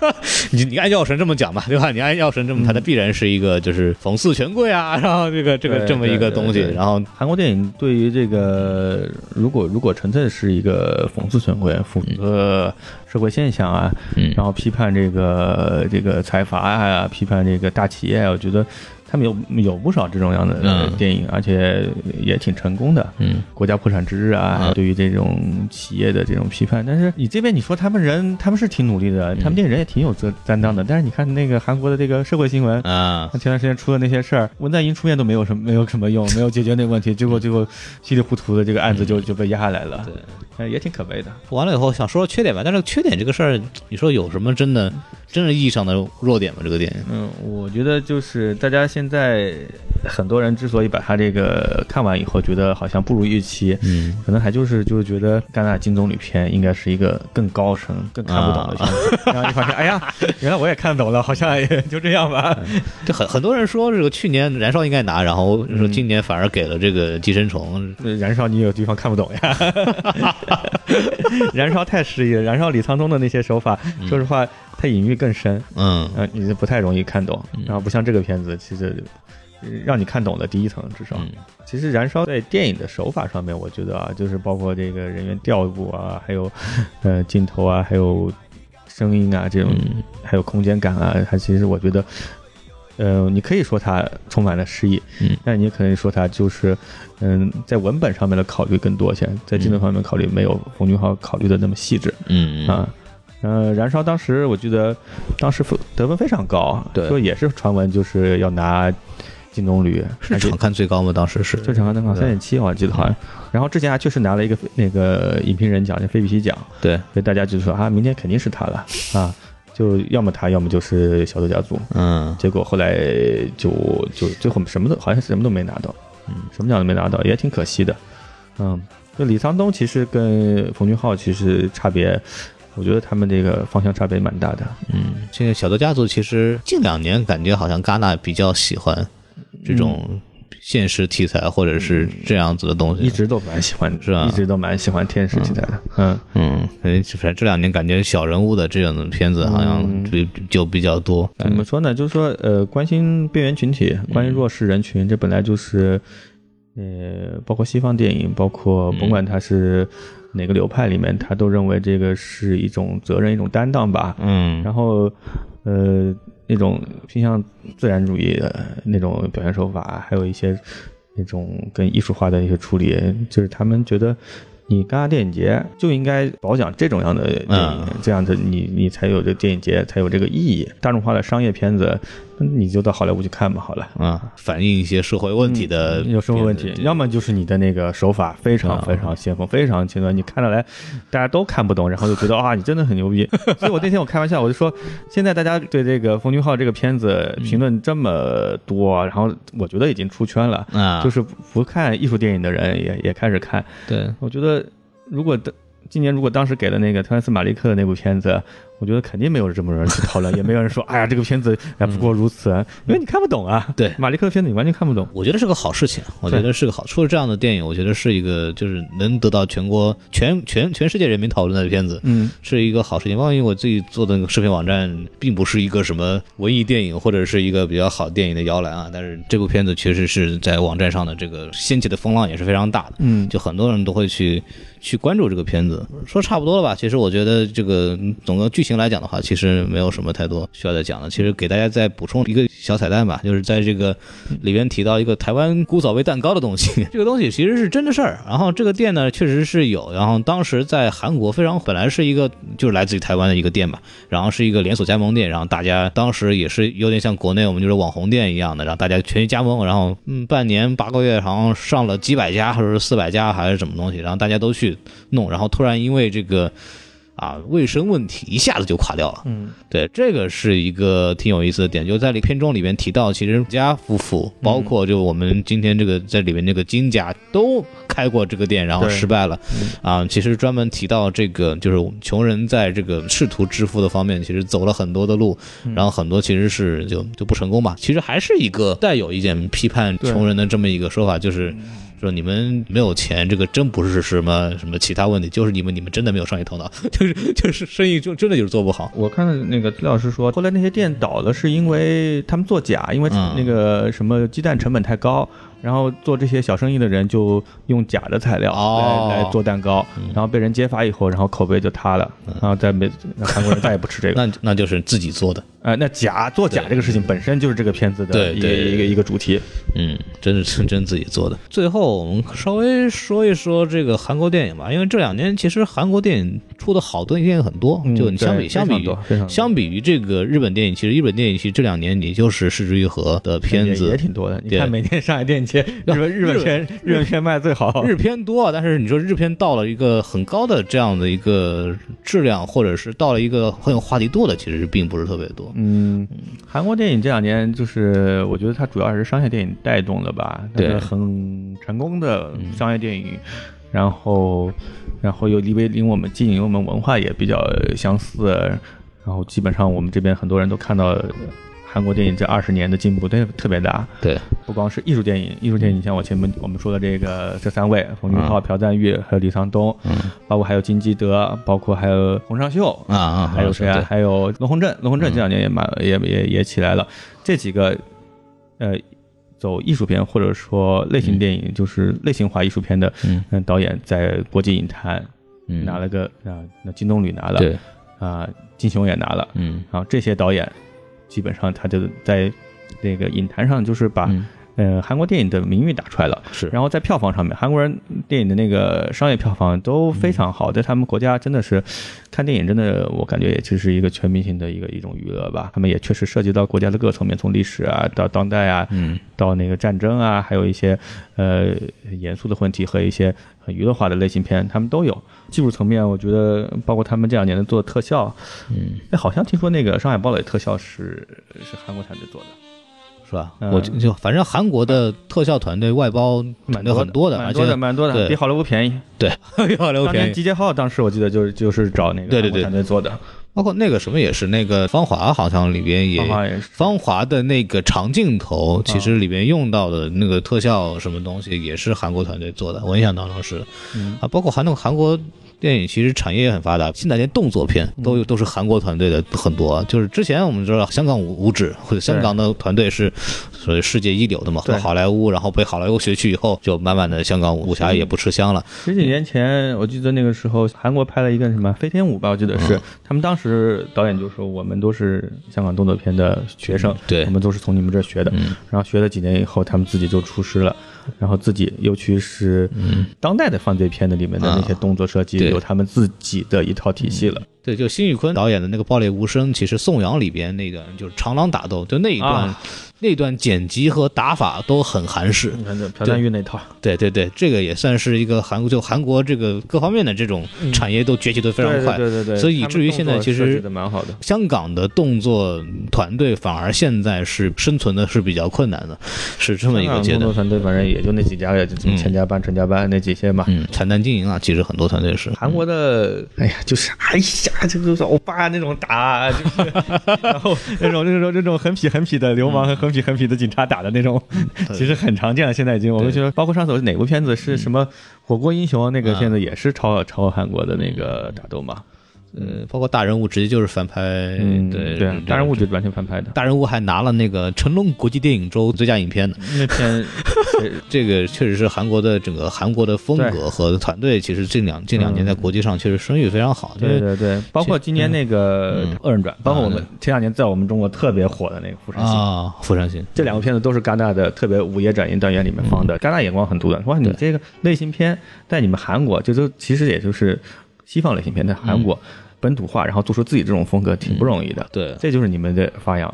[LAUGHS] 你你按药神这么讲吧，对吧？你按药神这么拍，它必然是一个就是讽刺权贵啊，然后这个这个这么一个东西，然后韩国电影对于这个，如果如果纯粹是一个讽刺权贵、讽刺社会现象啊，嗯然后批判这个这个财阀呀、批判这个大企业啊，我觉得他们有有不少这种样的嗯电影，而且也挺成功的。嗯国家破产之日啊，嗯对于这种企业的这种批判，但是你这边你说他们人，他们是挺努力的，他们这人也挺有责担当的，但是你看那个韩国的这个社会新闻，啊，那前段时间出的那些事儿，文在寅出现都没有什么没有什么用，[LAUGHS] 没有解决那个问题，结果最后稀里糊涂的这个案子就就被压下来了，对。呃，也挺可悲的。完了以后想说说缺点吧，但是缺点这个事儿，你说有什么真的真正意义上的弱点吗？这个电影？嗯，我觉得就是大家现在很多人之所以把他这个看完以后觉得好像不如预期，嗯。可能还就是就是觉得戛纳金棕榈片应该是一个更高深、更看不懂的片子，[LAUGHS] 然后你发现，哎呀，原来我也看懂了，好像也就这样吧。[LAUGHS] 这很很多人说这个去年燃烧应该拿，然后说今年反而给了这个寄生虫。呃燃烧你有地方看不懂呀，[LAUGHS] 燃烧太诗意了，燃烧李沧东的那些手法，说实话，它隐喻更深，嗯呃，你就不太容易看懂。然后不像这个片子，其实呃让你看懂的第一层，至少。嗯其实燃烧在电影的手法上面，我觉得啊，就是包括这个人员调度啊，还有 [LAUGHS] 呃镜头啊，还有声音啊，这种、嗯还有空间感啊，它其实我觉得。呃，你可以说它充满了诗意，嗯但你也可以说它就是，嗯，在文本上面的考虑更多些，在镜头方面考虑没有冯俊浩考虑的那么细致。嗯啊。呃，燃烧当时我记得当时分得分非常高，对说也是传闻就是要拿金棕榈，是场看最高吗？当时是就场看灯考三点七，我记得好像。然后之前还确实拿了一个那个影评人奖，就菲比西奖，对，所以大家就说啊，明天肯定是他了啊，就要么他，要么就是小偷家族。嗯结果后来就就最后什么都好像什么都没拿到，嗯，什么奖都没拿到，也挺可惜的。嗯，就李沧东其实跟冯俊浩其实差别，我觉得他们这个方向差别蛮大的。嗯，现在小德家族其实近两年感觉好像戛纳比较喜欢这种现实题材或者是这样子的东西，一直都蛮喜欢，是吧一直都蛮喜欢天使题材的。嗯，嗯，反正这两年感觉小人物的这样的片子好像比就比较多。怎么说呢？就是说，呃，关心边缘群体，关心弱势人群，这本来就是，呃，包括西方电影，包括甭管它是哪个流派里面，他都认为这个是一种责任，一种担当吧。嗯然后，呃，那种偏向自然主义的那种表现手法，还有一些那种跟艺术化的一些处理，就是他们觉得你戛纳电影节就应该褒奖这种样的电影，嗯这样子你你才有这电影节才有这个意义。大众化的商业片子，你就到好莱坞去看吧，好了。啊，反映一些社会问题的有社会问题要么就是你的那个手法非常啊非常先锋，非常前端，你看得来大家都看不懂，然后就觉得啊，你真的很牛逼。[LAUGHS] 所以我那天我开玩笑，我就说，现在大家对这个冯君浩这个片子评论这么多，然后我觉得已经出圈了，啊，就是不看艺术电影的人也也开始看。对，我觉得如果的今年如果当时给了那个特兰斯马利克的那部片子，我觉得肯定没有这么多人去讨论，也没有人说，哎呀，这个片子哎不过如此，因为你看不懂啊。对马利克的片子你完全看不懂。我觉得是个好事情，我觉得是个好。出了这样的电影，我觉得是一个就是能得到全国全全全世界人民讨论的片子，嗯，是一个好事情。万一我自己做的那个视频网站，并不是一个什么文艺电影或者是一个比较好电影的摇篮啊，但是这部片子确实是在网站上的这个掀起的风浪也是非常大的。嗯，就很多人都会去去关注这个片子。说差不多了吧？其实我觉得这个总个剧情来讲的话，其实没有什么太多需要再讲的。其实给大家再补充一个小彩蛋吧，就是在这个里边提到一个台湾古早味蛋糕的东西，[LAUGHS] 这个东西其实是真的事儿。然后这个店呢，确实是有。然后当时在韩国非常本来是一个就是来自于台湾的一个店嘛，然后是一个连锁加盟店，然后大家当时也是有点像国内我们就是网红店一样的，然后大家全去加盟，然后嗯半年八个月好像上了几百家或者是四百家还是什么东西，然后大家都去弄，然后突然因为这个啊卫生问题一下子就垮掉了。嗯，对，这个是一个挺有意思的点，就在里片中里面提到，其实家夫妇，包括就我们今天这个在里面那个金家都开过这个店，然后失败了，啊，其实专门提到这个，就是穷人在这个试图致富的方面，其实走了很多的路，然后很多其实是就就不成功吧，其实还是一个带有一点批判穷人的这么一个说法，就是。说你们没有钱，这个真不是什么什么其他问题，就是你们你们真的没有商业头脑，[LAUGHS] 就是就是生意就真的就是做不好。我看那个资料是说，后来那些店倒了，是因为他们做假，因为嗯。那个什么鸡蛋成本太高，然后做这些小生意的人就用假的材料哦。来来做蛋糕，然后被人揭发以后，然后口碑就塌了，然后再没韩国人再也不吃这个。那那就是自己做的，呃，那假做假这个事情本身就是这个片子的一个一个一个主题。嗯，真的是真自己做的。最后我们稍微说一说这个韩国电影吧，因为这两年其实韩国电影出的好的电影很多，嗯就你相比相比相比于这个日本电影，其实日本电影其实这两年也就是失之愈合的片子也。挺多的。你看每年上海电影节，日本日本片日本片卖最好。日片多啊，但是你说日片到了一个很高的这样的一个质量，或者是到了一个很有话题度的，其实并不是特别多。嗯，韩国电影这两年就是，我觉得它主要还是商业电影带动的吧，它对是很成功的商业电影，然后，然后又离为离我们近，因为我们文化也比较相似，然后基本上我们这边很多人都看到韩国电影这二十年的进步，特特别大。对，不光是艺术电影，艺术电影像我前面我们说的这个这三位，冯俊浩、朴赞郁还有李沧东，嗯。包括还有金基德，包括还有洪尚秀啊啊，还有谁啊？还有罗洪镇，罗洪镇这两年也蛮、也也也起来了。这几个呃走艺术片或者说类型电影，就是类型化艺术片的嗯。嗯导演，在国际影坛嗯。拿了个啊，那金棕榈拿了，对，啊，金熊也拿了，嗯。然后这些导演基本上他就在那个影坛上就是把。嗯呃，韩国电影的名誉打出来了，是然后在票房上面，韩国人电影的那个商业票房都非常好，在他们国家真的是看电影，真的我感觉也就是一个全民性的一个一种娱乐吧。他们也确实涉及到国家的各层面，从历史啊到当代啊，嗯到那个战争啊，还有一些呃严肃的问题和一些很娱乐化的类型片，他们都有。技术层面，我觉得包括他们这两年的做特效，嗯，哎，好像听说那个《上海堡垒》特效是是韩国团队做的。是吧？嗯我就就反正韩国的特效团队外包蛮多很多的，蛮多的，蛮多的，比好莱坞便宜。对，[LAUGHS] 比好莱坞便宜。年集结号当时我记得就是就是找那个对对对韩国团队做的，包括那个什么也是，那个《芳华》好像里边也芳华的那个长镜头，其实里边用到的那个特效什么东西也是韩国团队做的，我印象当中是，嗯。啊，包括韩那个韩国电影其实产业也很发达，现在连动作片都有都是韩国团队的很多。就是之前我们知道香港五五指或者香港的团队是所谓世界一流的嘛，好莱坞，然后被好莱坞学去以后，就慢慢的香港武侠也不吃香了。十几年前，我记得那个时候韩国拍了一个什么《飞天舞》吧，我记得是、嗯。他们当时导演就说我们都是香港动作片的学生，对。我们都是从你们这儿学的。嗯。然后学了几年以后，他们自己就出师了，然后自己尤其是当代的犯罪片的里面的那些动作设计，嗯有他们自己的一套体系了。对，就辛宇坤导演的那个《爆裂无声》，其实宋阳里边那个就是长廊打斗，就那一段、啊那段剪辑和打法都很韩式。你看这朴赞玉那套，对对对，这个也算是一个韩国，就韩国这个各方面的这种产业都崛起的非常快。对对对对，所以以至于现在其实。香港的动作团队反而现在是生存的是比较困难的，是这么一个阶段香港工作。团队反正也就那几家，也就什么钱家班、陈家班那几些嘛。嗯，惨淡经营啊，其实很多团队是。韩国的，哎呀，就是哎呀，这个就是欧巴那种打，就是 [LAUGHS] 然后那种那种那种很痞很痞的流氓和很痞很痞的警察打的那种，其实很常见了。现在已经，我们觉得，包括上次哪部片子是什么《火锅英雄》那个片子，也是抄抄韩国的那个打斗嘛。呃，包括大人物直接就是翻拍，嗯，对对，大人物就完全翻拍的。大人物还拿了那个成龙国际电影周最佳影片呢。那片 [LAUGHS] 这个确实是韩国的整个韩国的风格和团队，其实近两近两年在国际上确实声誉非常好。对对对，包括今年那个嗯《恶人传》，包括我们啊前两年在我们中国特别火的那个《釜山行》。啊，釜山行，这两部片子都是戛纳的特别午夜展映单元里面放的，戛纳眼光很独断。哇，你这个类型片在你们韩国，就都其实也就是西方类型片，在韩国本土化，然后做出自己这种风格，挺不容易的。对这就是你们的发扬，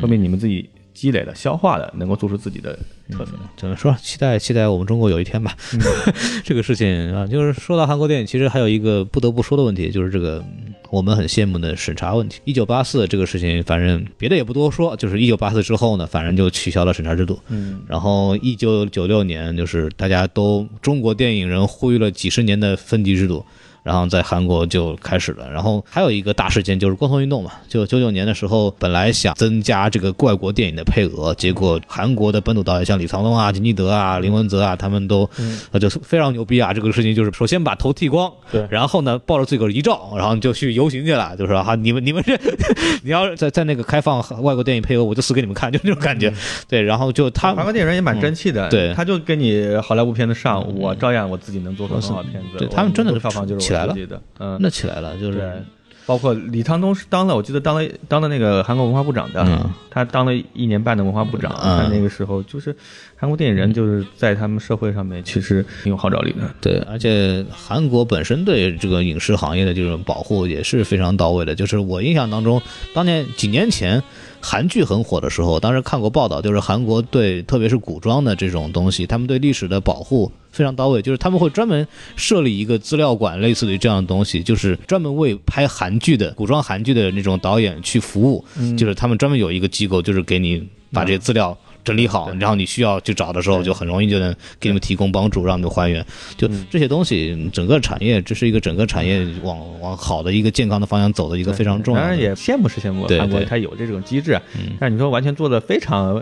说明你们自己积累的、消化的，能够做出自己的特色。怎么说？期待期待我们中国有一天吧。嗯 [LAUGHS] 这个事情啊，就是说到韩国电影，其实还有一个不得不说的问题，就是这个嗯我们很羡慕的审查问题。一九八四这个事情，反正别的也不多说，就是一九八四之后呢，反正就取消了审查制度。嗯，然后一九九六年，就是大家都中国电影人呼吁了几十年的分级制度。然后在韩国就开始了，然后还有一个大事件就是光头运动嘛，就九九年的时候，本来想增加这个外国电影的配额，结果韩国的本土导演像李沧东啊、金基德啊、林文泽啊，他们都呃就是非常牛逼啊，这个事情就是首先把头剃光，对。然后呢抱着自个儿遗照，然后就去游行去了，就是哈、你们你们这 [LAUGHS] 你要是在在那个开放外国电影配额，我就死给你们看，就那种感觉，对，然后就他韩国电影人也蛮争气的，嗯对。他就跟你好莱坞片子上，我照样我自己能做出很好的片子。对他们真的是票房就是起来了嗯，那起来了，就是，包括李沧东是当了，我记得当了当了那个韩国文化部长的，嗯他当了一年半的文化部长，嗯他那个时候就是韩国电影人就是在他们社会上面其实挺有号召力的。对，而且韩国本身对这个影视行业的这种保护也是非常到位的。就是我印象当中，当年几年前韩剧很火的时候，当时看过报道，就是韩国对特别是古装的这种东西，他们对历史的保护非常到位，就是他们会专门设立一个资料馆，类似于这样的东西，就是专门为拍韩剧的古装韩剧的那种导演去服务，就是他们专门有一个机构，就是给你把这些资料。整理好，然后你需要去找的时候，就很容易就能给你们提供帮助，让你们还原。就这些东西，整个产业，这是一个整个产业往往好的一个健康的方向走的一个非常重要的。当然也羡慕是羡慕韩国它有这种机制，但是你说完全做的非常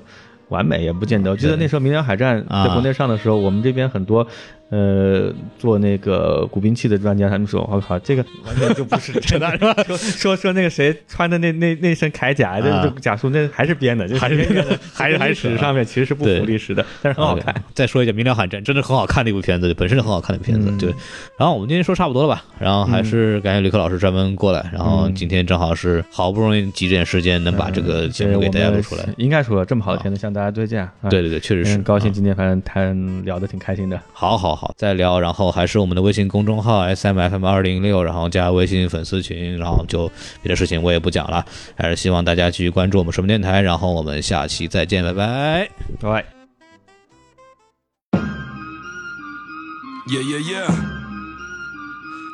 完美也不见得。我记得那时候《明阳海战》啊。在国内上的时候，我们这边很多呃做那个古兵器的专家，他们说我靠，这个完全就不是真的，[LAUGHS] 说说说那个谁穿的那那那身铠甲，这啊这甲束那还是编的，就还是编的还是 [LAUGHS] 还是历史上面其实是不对符历史的，但是很好看。啊再说一下《明了海战》，真的很好看的一部片子，本身是很好看的片子。嗯对，然后我们今天说差不多了吧？然后还是感谢吕克老师专门过来，然后今天正好是好不容易挤点时间能把这个节目给大家录出来。应该说这么好的片子向大家推荐。啊对对对，确实是很高兴啊今天反正谈聊的挺开心的。好好好，再聊，然后还是我们的微信公众号 S M F M 二零六，然后加微信粉丝群，然后就别的事情我也不讲了，还是希望大家继续关注我们什么电台，然后我们下期再见，拜拜。拜。Yeah, yeah, yeah，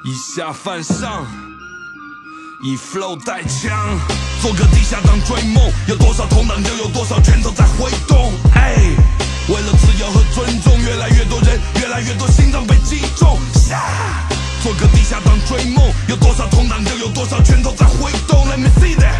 以下犯上以 flow 带枪，做个地下党追梦，有多少头脑就有多少拳头在挥动。哎，为了自由和尊重，越来越多人，越来越多心脏被击中。下，做个地下党追梦，有多少同党就有多少拳头在挥动。Let me see that，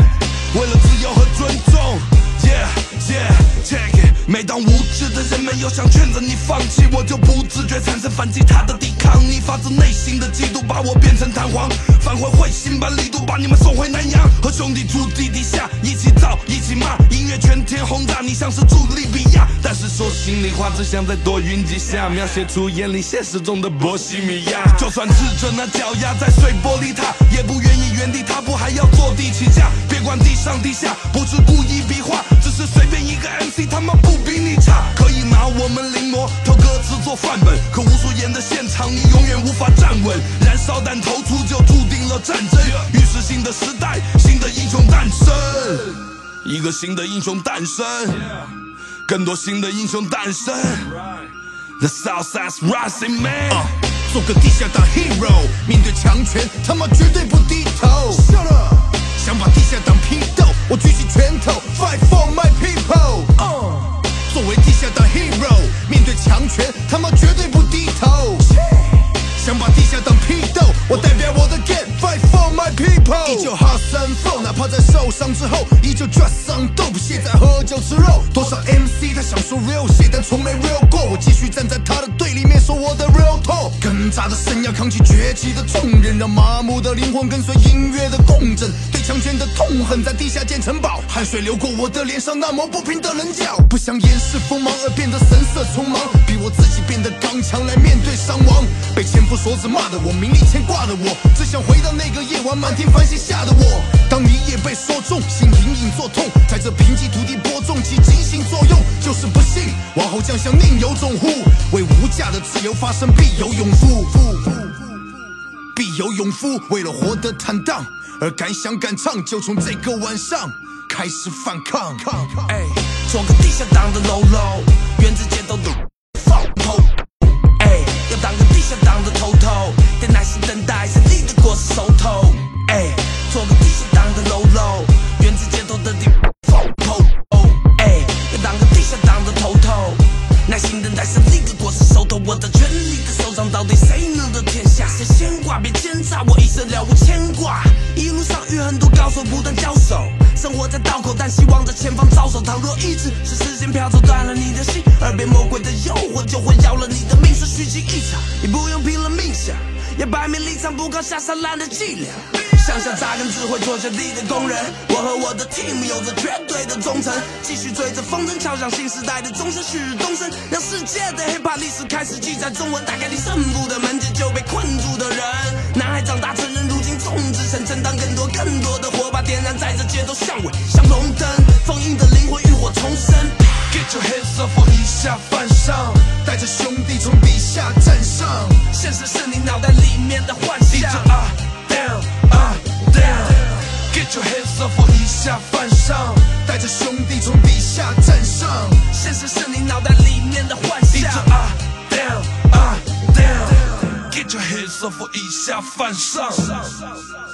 为了自由和尊重，Yeah Yeah，check it。每当无知的人们又想劝着你放弃，我就不自觉产生反击他的抵抗。你发自内心的嫉妒，把我变成弹簧，返回彗星般力度，把你们送回南洋。和兄弟住地底下，一起造，一起骂，音乐全天轰炸，你像是住利比亚。但是说心里话，只想在多云几下，描写出眼里现实中的波西米亚。就算赤着那脚丫在碎玻璃塔，也不愿意原地踏步，还要坐地起价。别管地上地下，不是故意比划，只是随便一个 MC 他妈不。比你差，可以拿我们临摹，偷歌词做范本。可无数演的现场，你永远无法站稳。燃烧弹投出，就注定了战争。于是新的时代，新的英雄诞生，一个新的英雄诞生，更多新的英雄诞生。The Southside's rising man，做个地下党 hero，面对强权，他妈绝对不低头。Shut up 想把地下党批斗，我举起拳头，fight for my people。作为地下党 hero，面对强权，他妈绝对不低头。想把地下党批斗，我代表我的 gang，fight for my people。依旧 hustle and flow，哪怕在受伤之后，依旧 dress on dope，现在喝酒吃肉。多少 MC 他想说 real shit，但从没 real 过。我继续站在他的对立面，说我的 real talk。更炸的声要扛起崛起的重任，让麻木的灵魂跟随音乐的共振。对强权的痛恨，在地下建城堡。汗水流过我的脸上，那么不平的棱角。不想掩饰锋芒而变得神色匆忙，逼我自己变得刚强来面对伤亡。被千夫所指骂的我，名利牵挂的我，只想回到那个夜晚满天繁星下的我。当你也被说中，心隐隐作痛，在这贫瘠土地播种起精心作用，就是不信往后将相宁有种乎？为无价的自由发声，必有勇夫，必有勇夫。为了活得坦荡而敢想敢唱，就从这个晚上开始反抗。哎，做个地下党的喽喽，原子街头的放炮。哎，要当个地下党的头头，得耐心等待胜利的果实熟心等待胜利的果实熟透。我的权力的手掌，到底谁能得天下？谁先挂？别奸诈，我一生了无牵挂。一路上遇很多高手不断交手，生活在道口，但希望在前方招手。倘若一直是时间飘走断了你的心，耳边魔鬼的诱惑就会要了你的命，是虚惊一场，也不用拼了命想，要摆明立场不靠下三滥的伎俩。向下扎根只会坐下地的工人，我和我的 team 有着绝对的忠诚，继续追着风筝，敲响新时代的钟声，旭日东升，让世界的 hiphop 历史开始记载中文，打开你胜负的门，解救被困住的人。男孩长大成人，如众志成城，当更多更多的火把点燃在这街头巷尾，像龙灯，封印的灵魂浴火重生。Get your hands up，我一下犯上，带着兄弟从底下站上。现实是你脑袋里面的幻想。啊 down 啊 down，Get your hands up，我一下犯上，带着兄弟从底下站上。现实是你脑袋里面的幻想。啊 down 就黑色服以下犯上上上上。